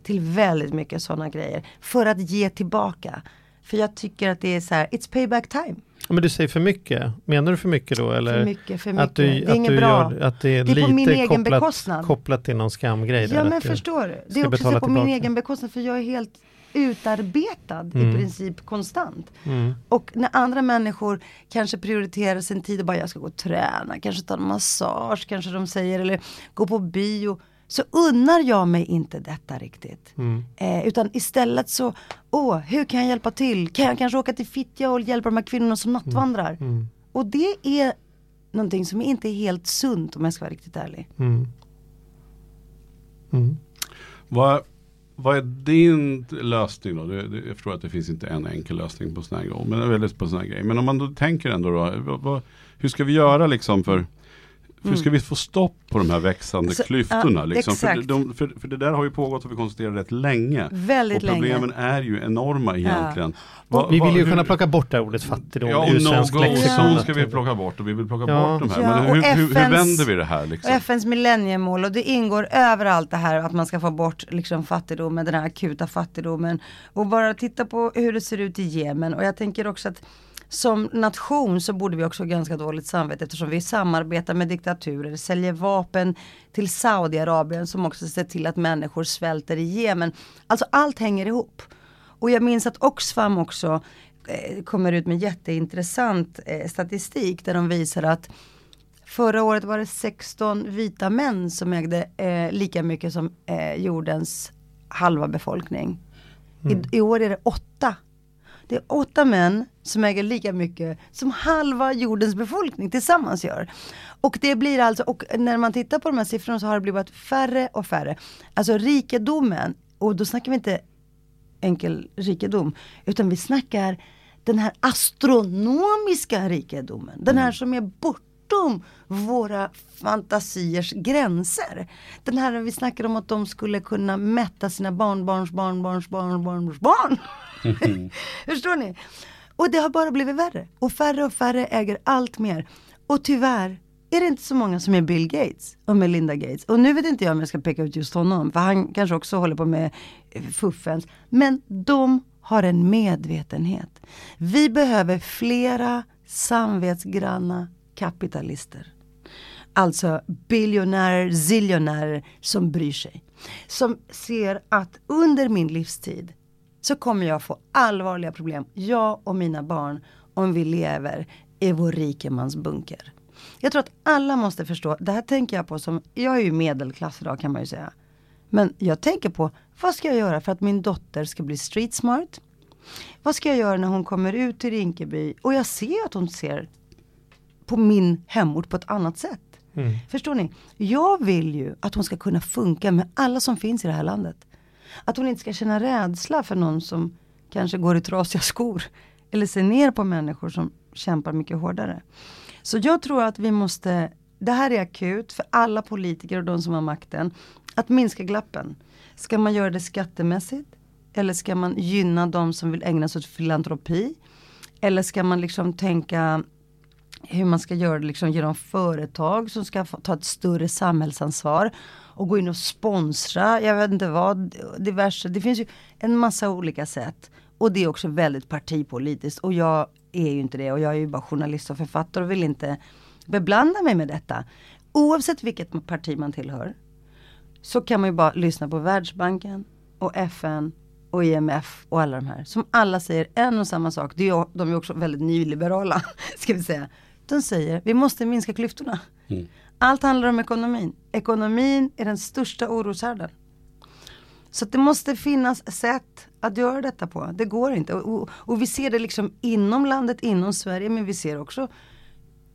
Till väldigt mycket sådana grejer. För att ge tillbaka. För jag tycker att det är så här, it's payback time. Ja, Men du säger för mycket, menar du för mycket då? Eller För mycket, för Att du, mycket. Det är att inget du bra. Gör, att det är, Det är på lite min egen kopplat, bekostnad. kopplat till någon skamgrej? Ja men förstår du. Det är också på min tillbaka. egen bekostnad för jag är helt utarbetad Mm. i princip konstant. Och när andra människor kanske prioriterar sin tid och bara jag ska gå och träna, kanske ta en massage, kanske de säger eller gå på bio. Så unnar jag mig inte detta riktigt. Mm. Eh, utan istället så, åh, hur kan jag hjälpa till? Kan jag kanske åka till Fittja och hjälpa de här kvinnorna som nattvandrar? Mm. Och det är någonting som inte är helt sunt om jag ska vara riktigt ärlig. Mm. Mm. Vad, vad är din lösning då? Jag förstår att det finns inte en enkel lösning på sådana här. Men, eller på såna här grejer. men om man då tänker ändå då. Vad, vad, hur ska vi göra liksom för hur ska vi få stopp på de här växande Så- klyftorna? ja, liksom? för, de, för, för det där har ju pågått och vi konstaterar rätt länge. Väldigt och problemen länge. är ju enorma egentligen. Och- Va- Vi va- vill ju hur- kunna plocka bort det här ordet fattigdom Ja, ur svensk no-go lexikon. zone ska vi plocka bort och vi vill plocka Ja. bort de här. Ja, Men hur, hur, hur FNs vänder vi det här Och liksom? FNs millenniemål och det ingår överallt det här att man ska få bort liksom fattigdomen, den här akuta fattigdomen. Och bara titta på hur det ser ut i Jemen och jag tänker också att som nation så borde vi också ha ganska dåligt samvete eftersom vi samarbetar med diktaturer, säljer vapen till Saudiarabien som också ser till att människor svälter i Jemen. Alltså allt hänger ihop. Och jag minns att Oxfam också eh, kommer ut med jätteintressant eh, statistik där de visar att Förra året var det 16 vita män som ägde eh, lika mycket som eh, jordens halva befolkning. I, I år är det åtta. Det är åtta män som äger lika mycket som halva jordens befolkning tillsammans gör. Och det blir alltså, och när man tittar på de här siffrorna så har det blivit färre och färre. Alltså rikedomen, och då snackar vi inte enkel rikedom, utan vi snackar den här astronomiska rikedomen. Den här som är bortom våra fantasiers gränser. Den här vi snackar om att de skulle kunna mätta sina barnbarns barnbarns barnbarns barn. Förstår ni? Och det har bara blivit värre. Och färre och färre äger allt mer. Och tyvärr är det inte så många som är Bill Gates och Melinda Gates. Och nu vet inte jag om jag ska peka ut just honom, för han kanske också håller på med eh, fuffens. Men de har en medvetenhet. Vi behöver flera samvetsgranna kapitalister. Alltså biljonärer, ziljonärer som bryr sig. Som ser att under min livstid så kommer jag få allvarliga problem, jag och mina barn, om vi lever i vår rikemansbunker. Jag tror att alla måste förstå, det här tänker jag på som, jag är ju medelklass idag kan man ju säga. Men jag tänker på, vad ska jag göra för att min dotter ska bli street smart? Vad ska jag göra när hon kommer ut till Rinkeby och jag ser att hon ser på min hemort på ett annat sätt. Mm. Förstår ni? Jag vill ju att hon ska kunna funka med alla som finns i det här landet. Att hon inte ska känna rädsla för någon som kanske går i trasiga skor. Eller ser ner på människor som kämpar mycket hårdare. Så jag tror att vi måste, det här är akut för alla politiker och de som har makten. Att minska glappen. Ska man göra det skattemässigt? Eller ska man gynna de som vill ägna sig åt filantropi? Eller ska man liksom tänka hur man ska göra det liksom genom företag som ska ta ett större samhällsansvar och gå in och sponsra, jag vet inte vad, diverse. Det finns ju en massa olika sätt. Och det är också väldigt partipolitiskt och jag är ju inte det och jag är ju bara journalist och författare och vill inte beblanda mig med detta. Oavsett vilket parti man tillhör så kan man ju bara lyssna på Världsbanken och FN och IMF och alla de här som alla säger en och samma sak. Det är, de är också väldigt nyliberala ska vi säga. De säger vi måste minska klyftorna. Mm. Allt handlar om ekonomin. Ekonomin är den största oroshärden. Så det måste finnas sätt att göra detta på. Det går inte. Och, och, vi ser det liksom inom landet, inom Sverige, men vi ser också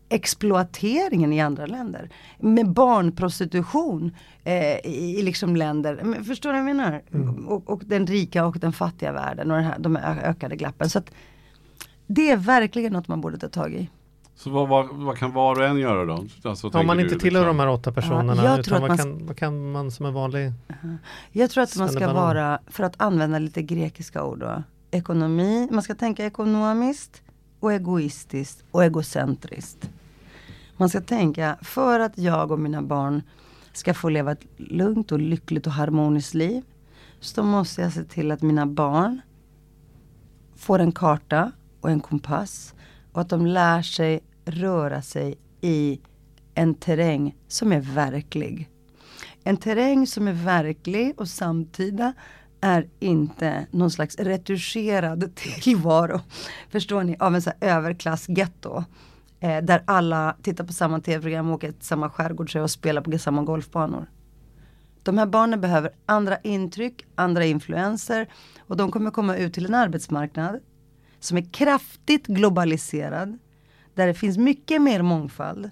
exploateringen i andra länder. Med barnprostitution eh, i, i liksom länder. Men förstår du vad jag menar? Mm. Och, och, den rika och den fattiga världen och den här, de ökade glappen. Så att, det är verkligen något man borde ta tag i. Så vad, vad, vad kan var och en göra då? Alltså, Om man inte du, tillhör liksom? de här åtta personerna, Ja, jag tror att vad, man kan, vad kan man som en vanlig Jag tror att man ska vara, för att använda lite grekiska ord då, ekonomi, man ska tänka ekonomiskt och egoistiskt och egocentriskt. Man ska tänka, för att jag och mina barn ska få leva ett lugnt och lyckligt och harmoniskt liv, så måste jag se till att mina barn får en karta och en kompass och att de lär sig röra sig i en terräng som är verklig. En terräng som är verklig och samtida är inte någon slags retuscherad tillvaro. Förstår ni? Av en så här överklassgetto. Eh, där alla tittar på samma tv-program, åker till samma skärgårdsö och spelar på samma golfbanor. De här barnen behöver andra intryck, andra influenser och de kommer komma ut till en arbetsmarknad som är kraftigt globaliserad. Där det finns mycket mer mångfald.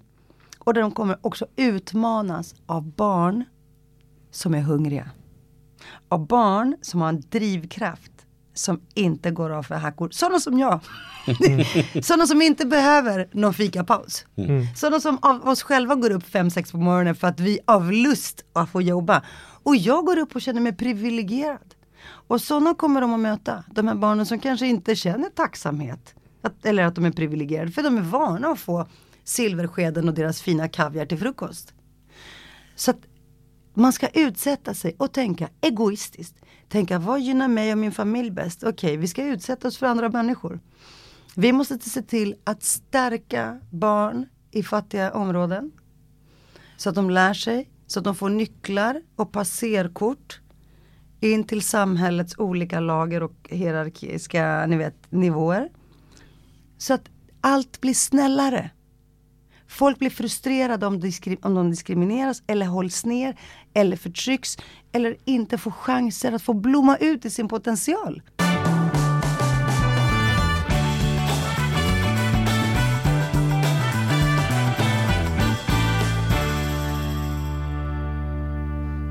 Och där de kommer också utmanas av barn som är hungriga. Av barn som har en drivkraft som inte går av för hackor. Sådana som jag. Sådana som inte behöver någon fikapaus. Sådana som av oss själva går upp 5-6 på morgonen för att vi av lust att få jobba. Och jag går upp och känner mig privilegierad. Och sådana kommer de att möta. De här barnen som kanske inte känner tacksamhet. Att, eller att de är privilegierade. För de är vana att få silverskeden och deras fina kaviar till frukost. Så att man ska utsätta sig och tänka egoistiskt. Tänka vad gynnar mig och min familj bäst? Okej, vi ska utsätta oss för andra människor. Vi måste se till att stärka barn i fattiga områden. Så att de lär sig, så att de får nycklar och passerkort in till samhällets olika lager och hierarkiska ni vet, nivåer. Så att allt blir snällare. Folk blir frustrerade om, diskri- om de diskrimineras eller hålls ner eller förtrycks eller inte får chanser att få blomma ut i sin potential.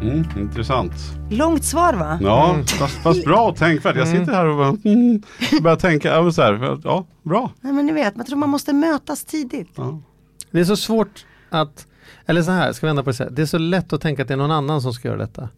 Mm, intressant. Långt svar va? Ja, fast, fast bra och tänkvärt. Jag sitter här och bara, mm, börjar tänka, ja, så här, ja, bra. Nej men ni vet, man tror man måste mötas tidigt. Ja. Det är så svårt att, eller så här, ska vi vända på det så här. Det är så lätt att tänka att det är någon annan som ska göra detta.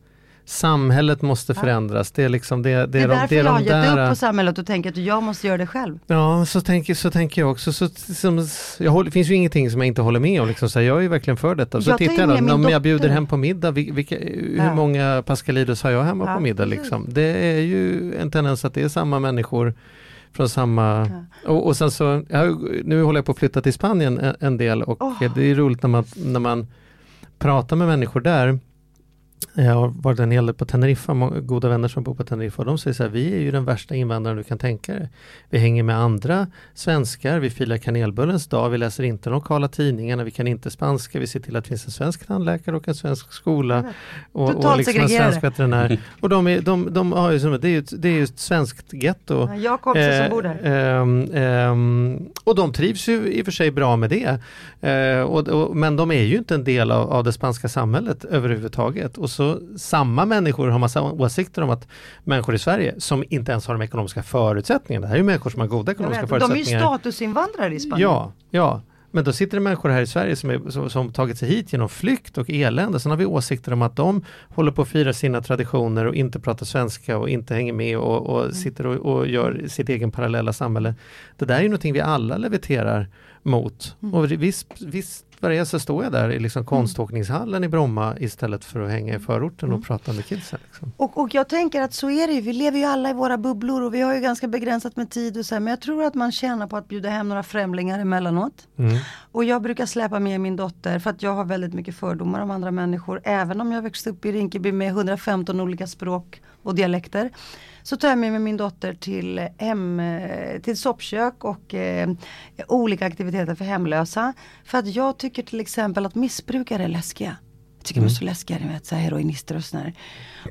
Samhället måste förändras. Det är liksom det, det, Det är de, därför det är jag har de gett där, upp på samhället och tänker att jag måste göra det själv. Ja, så tänker, så tänker jag också. Så, som, jag det finns ju ingenting som jag inte håller med om. Liksom, så här, jag är ju verkligen för detta. Så Jag tar tittar jag om jag bjuder dotter. hem på middag, vil- vilka, hur Ja. många Pascalidos har jag hemma Ja, på middag? Liksom? Det är ju en tendens att det är samma människor från samma... Och, och sen så, nu håller jag på att flytta till Spanien en, en del och Åh. det är roligt när man, när man pratar med människor där. Jag har varit en hel del på Teneriffa, många goda vänner som bor på Teneriffa och de säger så här, vi är ju den värsta invandraren du kan tänka dig. Vi hänger med andra svenskar, vi firar kanelbullens dag, vi läser inte de lokala tidningarna, vi kan inte spanska, vi ser till att det finns en svensk tandläkare och en svensk skola. Och, och Totalt liksom en svensk veterinär. Och de, är, de, de har ju som, det är ju ett, det är ju ett svenskt getto. Ja, Jag har kompisar som Eh, bor där. ehm, ehm, och de trivs ju i och för sig bra med det. Eh, och, och, men de är ju inte en del av, av det spanska samhället överhuvudtaget. Och så samma människor har massa åsikter om att människor i Sverige som inte ens har de ekonomiska förutsättningarna. Det här är ju människor som har goda ekonomiska vet, de är ju förutsättningar. statusinvandrare i Spanien. Ja, ja. Men då sitter det människor här i Sverige som, är, som, som tagit sig hit genom flykt och elände. Sen har vi åsikter om att de håller på att fira sina traditioner och inte pratar svenska och inte hänger med och, och Mm. sitter och, och gör sitt egen parallella samhälle. Det där är ju någonting vi alla leviterar mot. Mm. Och visst, visst är så står jag där i liksom konståkningshallen i Bromma istället för att hänga i förorten Mm. och prata med kidsen. Liksom. Och, och jag tänker att så är det ju. Vi lever ju alla i våra bubblor och vi har ju ganska begränsat med tid och så här. Men jag tror att man tjänar på att bjuda hem några främlingar emellanåt. Mm. Och jag brukar släpa med min dotter för att jag har väldigt mycket fördomar om andra människor. Även om jag växte upp i Rinkeby med 115 olika språk och dialekter. Så tar jag med mig min dotter till, hem, eh, till soppkök och eh, olika aktiviteter för hemlösa. För att jag tycker till exempel att missbrukare är läskiga. Jag tycker de är så läskiga, ni vet, så här heroinister och sådär.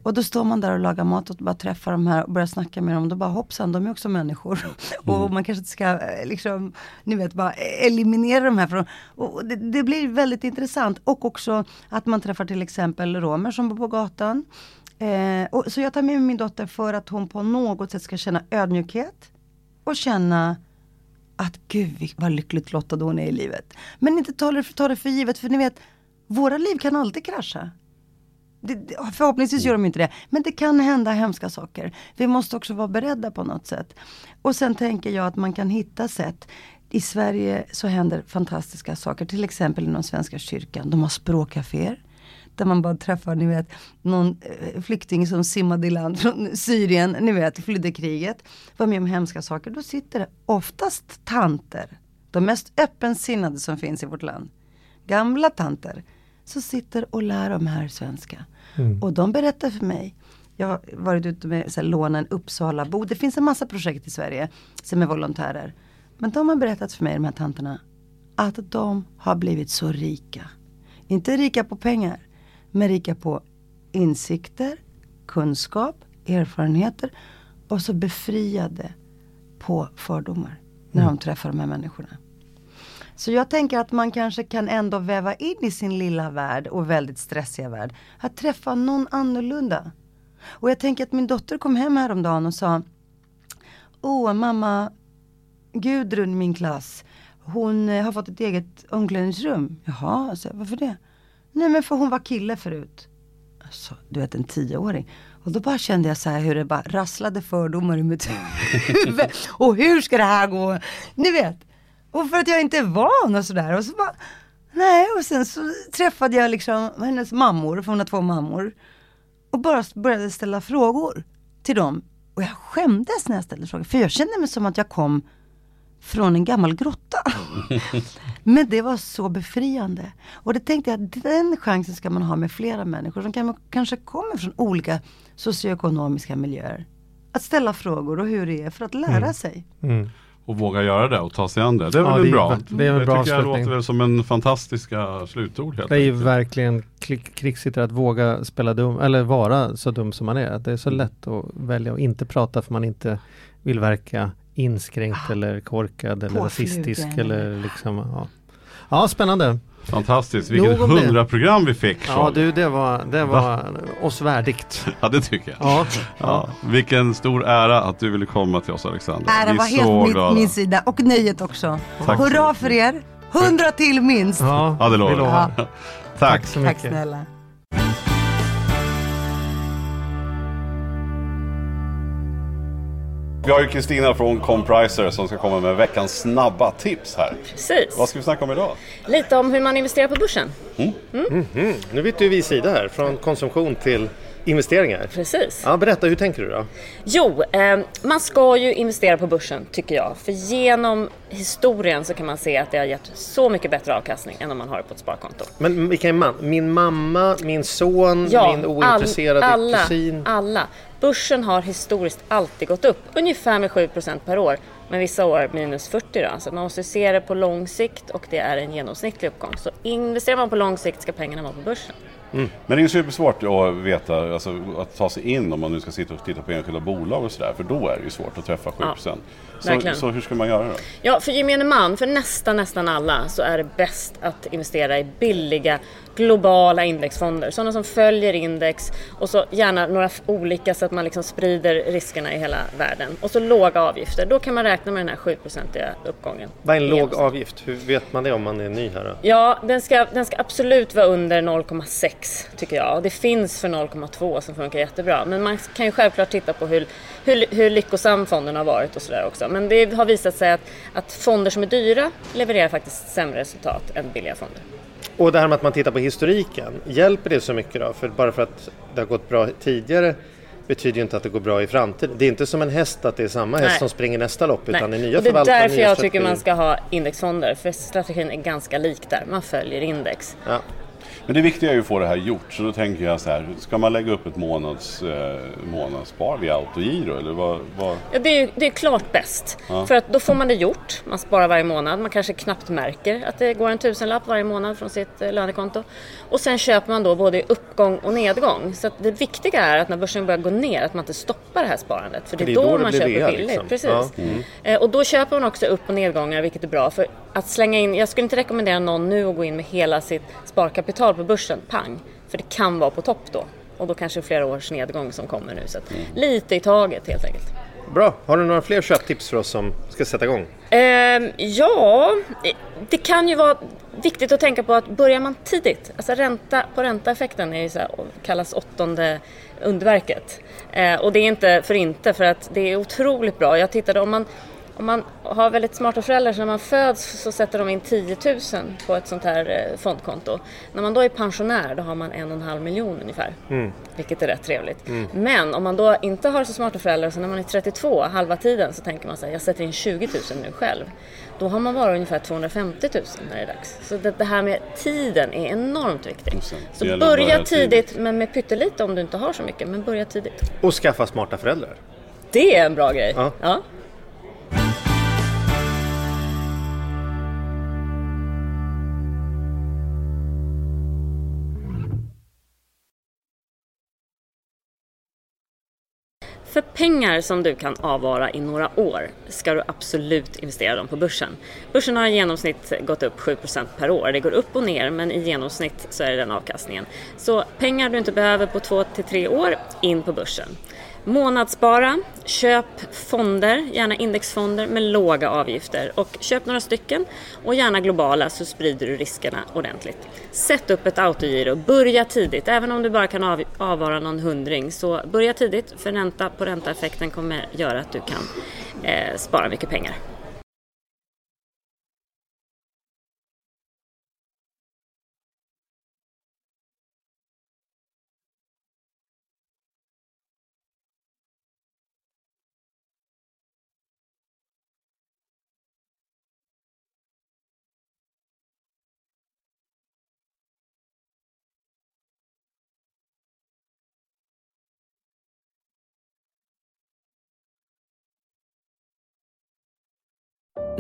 Och då står man där och lagar mat och bara träffar de här och börjar snacka med dem. Då bara hoppsan, de är också människor. och man kanske inte ska, eh, liksom, ni vet, bara eliminera de här. Från, och det, det blir väldigt intressant. Och också att man träffar till exempel romer som bor på gatan. Eh, och, så jag tar med mig min dotter för att hon på något sätt ska känna ödmjukhet. Och känna att gud vad lyckligt lottad hon är i livet. Men inte ta det, ta det för givet, för ni vet, våra liv kan alltid krascha. Det, det, förhoppningsvis gör de inte det. Men det kan hända hemska saker. Vi måste också vara beredda på något sätt. Och sen tänker jag att man kan hitta sätt. I Sverige så händer fantastiska saker. Till exempel inom Svenska kyrkan. De har språkcaféer. Där man bara träffar, ni vet, någon eh, flykting som simmade i land från Syrien, ni vet, flydde kriget. Var med om hemska saker. Då sitter det oftast tanter. De mest öppensinnade som finns i vårt land. Gamla tanter. Som sitter och lär de här svenska. Och de berättar för mig. Jag har varit ute med så här, låna en Uppsala-bo. Det finns en massa projekt i Sverige som är volontärer. Men de har berättat för mig, de här tanterna, att de har blivit så rika. Inte rika på pengar, men rika på insikter, kunskap, erfarenheter och så befriade på fördomar när de träffar de här människorna. Så jag tänker att man kanske kan ändå väva in i sin lilla värld och väldigt stressiga värld att träffa någon annorlunda. Och jag tänker att min dotter kom hem häromdagen och sa Åh mamma, Gudrun min klass, hon eh, har fått ett eget omklädningsrum. Jaha, så varför det? Nej men för hon var kille förut. Alltså, du vet en tioåring. Och då bara kände jag så här hur det bara rasslade fördomar i mitt huvud. Och hur ska det här gå? Ni vet. Och för att jag inte är van och sådär. Och så bara, nej och sen så träffade jag liksom hennes mammor, för hon har två mammor. Och bara började ställa frågor till dem. Och jag skämdes när jag ställde frågor. För jag kände mig som att jag kom från en gammal grotta. Men det var så befriande. Och det tänkte jag att den chansen ska man ha med flera människor som kan, kanske kommer från olika socioekonomiska miljöer. Att ställa frågor och hur det är för att lära sig. Mm. Och våga göra det och ta sig an det. Det är Ja, väl det är bra. det är en bra tycker jag låter väl som en fantastiska slutord helt Det är ju verkligen krigsigt att våga spela dum, eller vara så dum som man är. Att Det är så lätt att välja att inte prata för man inte vill verka inskränkt eller korkad eller rasistisk eller- liksom, ja. Ja, spännande. Fantastiskt, vilket hundraprogram vi fick. Ja du, det var, det var oss värdigt. ja, det tycker jag. Ja, Ja, vilken stor ära att du ville komma till oss Alexander. Äran Vi var helt min, glada. min sida och nöjet också. Tack Hurra för er! Hundra till minst! ja, Ja, det vi lovar jag. Ja. Tack. Tack så Tack mycket. snälla. Vi har ju Kristina från Compricer som ska komma med veckans snabba tips här. Precis. Vad ska vi snacka om idag? Lite om hur man investerar på börsen. Nu byter vi sida här, från konsumtion till investeringar. Precis. Ja, berätta, hur tänker du då? Jo, eh, man ska ju investera på börsen tycker jag. För genom historien så kan man se att det har gett så mycket bättre avkastning än om man har det på ett sparkonto. Men vilka är man? Min mamma, min son, min ointresserade all, alla, kusin? alla. Börsen har historiskt alltid gått upp, ungefär med 7% per år. Men vissa år minus 40 då. Så man måste se det på lång sikt och det är en genomsnittlig uppgång. Så investerar man på lång sikt ska pengarna vara på börsen. Men det är supersvårt att veta, alltså, att ta sig in om man nu ska sitta och titta på enskilda bolag och sådär. För då är det ju svårt att träffa 7%. så, verkligen. så hur ska man göra då? Ja, för gemene man, för nästan, nästan alla så är det bäst att investera i billiga globala indexfonder. Sådana som följer index och så gärna några olika så att man liksom sprider riskerna i hela världen. Och så låga avgifter. Då kan man räkna med den här 7-procentiga uppgången. Vad är en låg avgift? Hur vet man det om man är ny här då? Ja, den ska, den ska absolut vara under 0,6 tycker jag. Och Det finns för 0,2 som funkar jättebra. Men man kan ju självklart titta på hur, hur, hur lyckosam fonden har varit och sådär också. Men det har visat sig att, att fonder som är dyra levererar faktiskt sämre resultat än billiga fonder. Och det här med att man tittar på historiken, hjälper det så mycket då? För bara för att det har gått bra tidigare betyder ju inte att det går bra i framtiden. Det är inte som en häst att det är samma häst Nej. som springer nästa lopp utan det är nya och det är förvaltare, därför jag tycker strategier. man ska ha indexfonder. För strategin är ganska lik där. Man följer index. Ja. Men det viktiga är ju att få det här gjort. Så då tänker jag så här, ska man lägga upp ett månads, eh, månadsspar via autogiro? Eller vad, vad? Ja, det, är, det är klart bäst. För att då får man det gjort. Man sparar varje månad. Man kanske knappt märker att det går en tusenlapp varje månad från sitt eh, lönekonto. Och sen köper man då både uppgång och nedgång. Så att det viktiga är att när börsen börjar gå ner att man inte stoppar det här sparandet. För det är, då, det man köper rea, billigt. liksom. Precis. Ja. Eh, Och då köper man också upp och nedgångar vilket är bra. För att slänga in, jag skulle inte rekommendera någon nu att gå in med hela sitt sparkapital på börsen, pang. För det kan vara på topp då. Och då kanske flera års nedgång som kommer nu. Så att lite i taget helt enkelt. Bra, har du några fler köptips för oss som ska sätta igång? Ehm, ja, det kan ju vara viktigt att tänka på att börjar man tidigt, alltså ränta på ränta-effekten är ju så här, kallas åttonde underverket. Eh, och det är inte för inte för att det är otroligt bra. Jag tittade om man om man har väldigt smarta föräldrar så när man föds så sätter de in 10 000 på ett sånt här eh, fondkonto. När man då är pensionär då har man en och en halv miljon ungefär. Vilket är rätt trevligt. Men om man då inte har så smarta föräldrar så när man är 32, halva tiden, så tänker man så här, jag sätter in 20 000 nu själv. Då har man bara ungefär 250 000 när det är dags. Så det, det här med tiden är enormt viktigt. Så börja tidigt. men med pyttelite om du inte har så mycket. Men börja tidigt. Och skaffa smarta föräldrar. Det är en bra grej. Ja. ja. För pengar som du kan avvara i några år ska du absolut investera dem på börsen. Börsen har i genomsnitt gått upp 7% per år. Det går upp och ner men i genomsnitt så är det den avkastningen. Så pengar du inte behöver på 2 till 3 år, in på börsen. Månadsspara, köp fonder, gärna indexfonder med låga avgifter och köp några stycken och gärna globala så sprider du riskerna ordentligt. Sätt upp ett autogiro, börja tidigt, även om du bara kan av, avvara någon hundring så börja tidigt för ränta på ränta-effekten kommer göra att du kan eh, spara mycket pengar.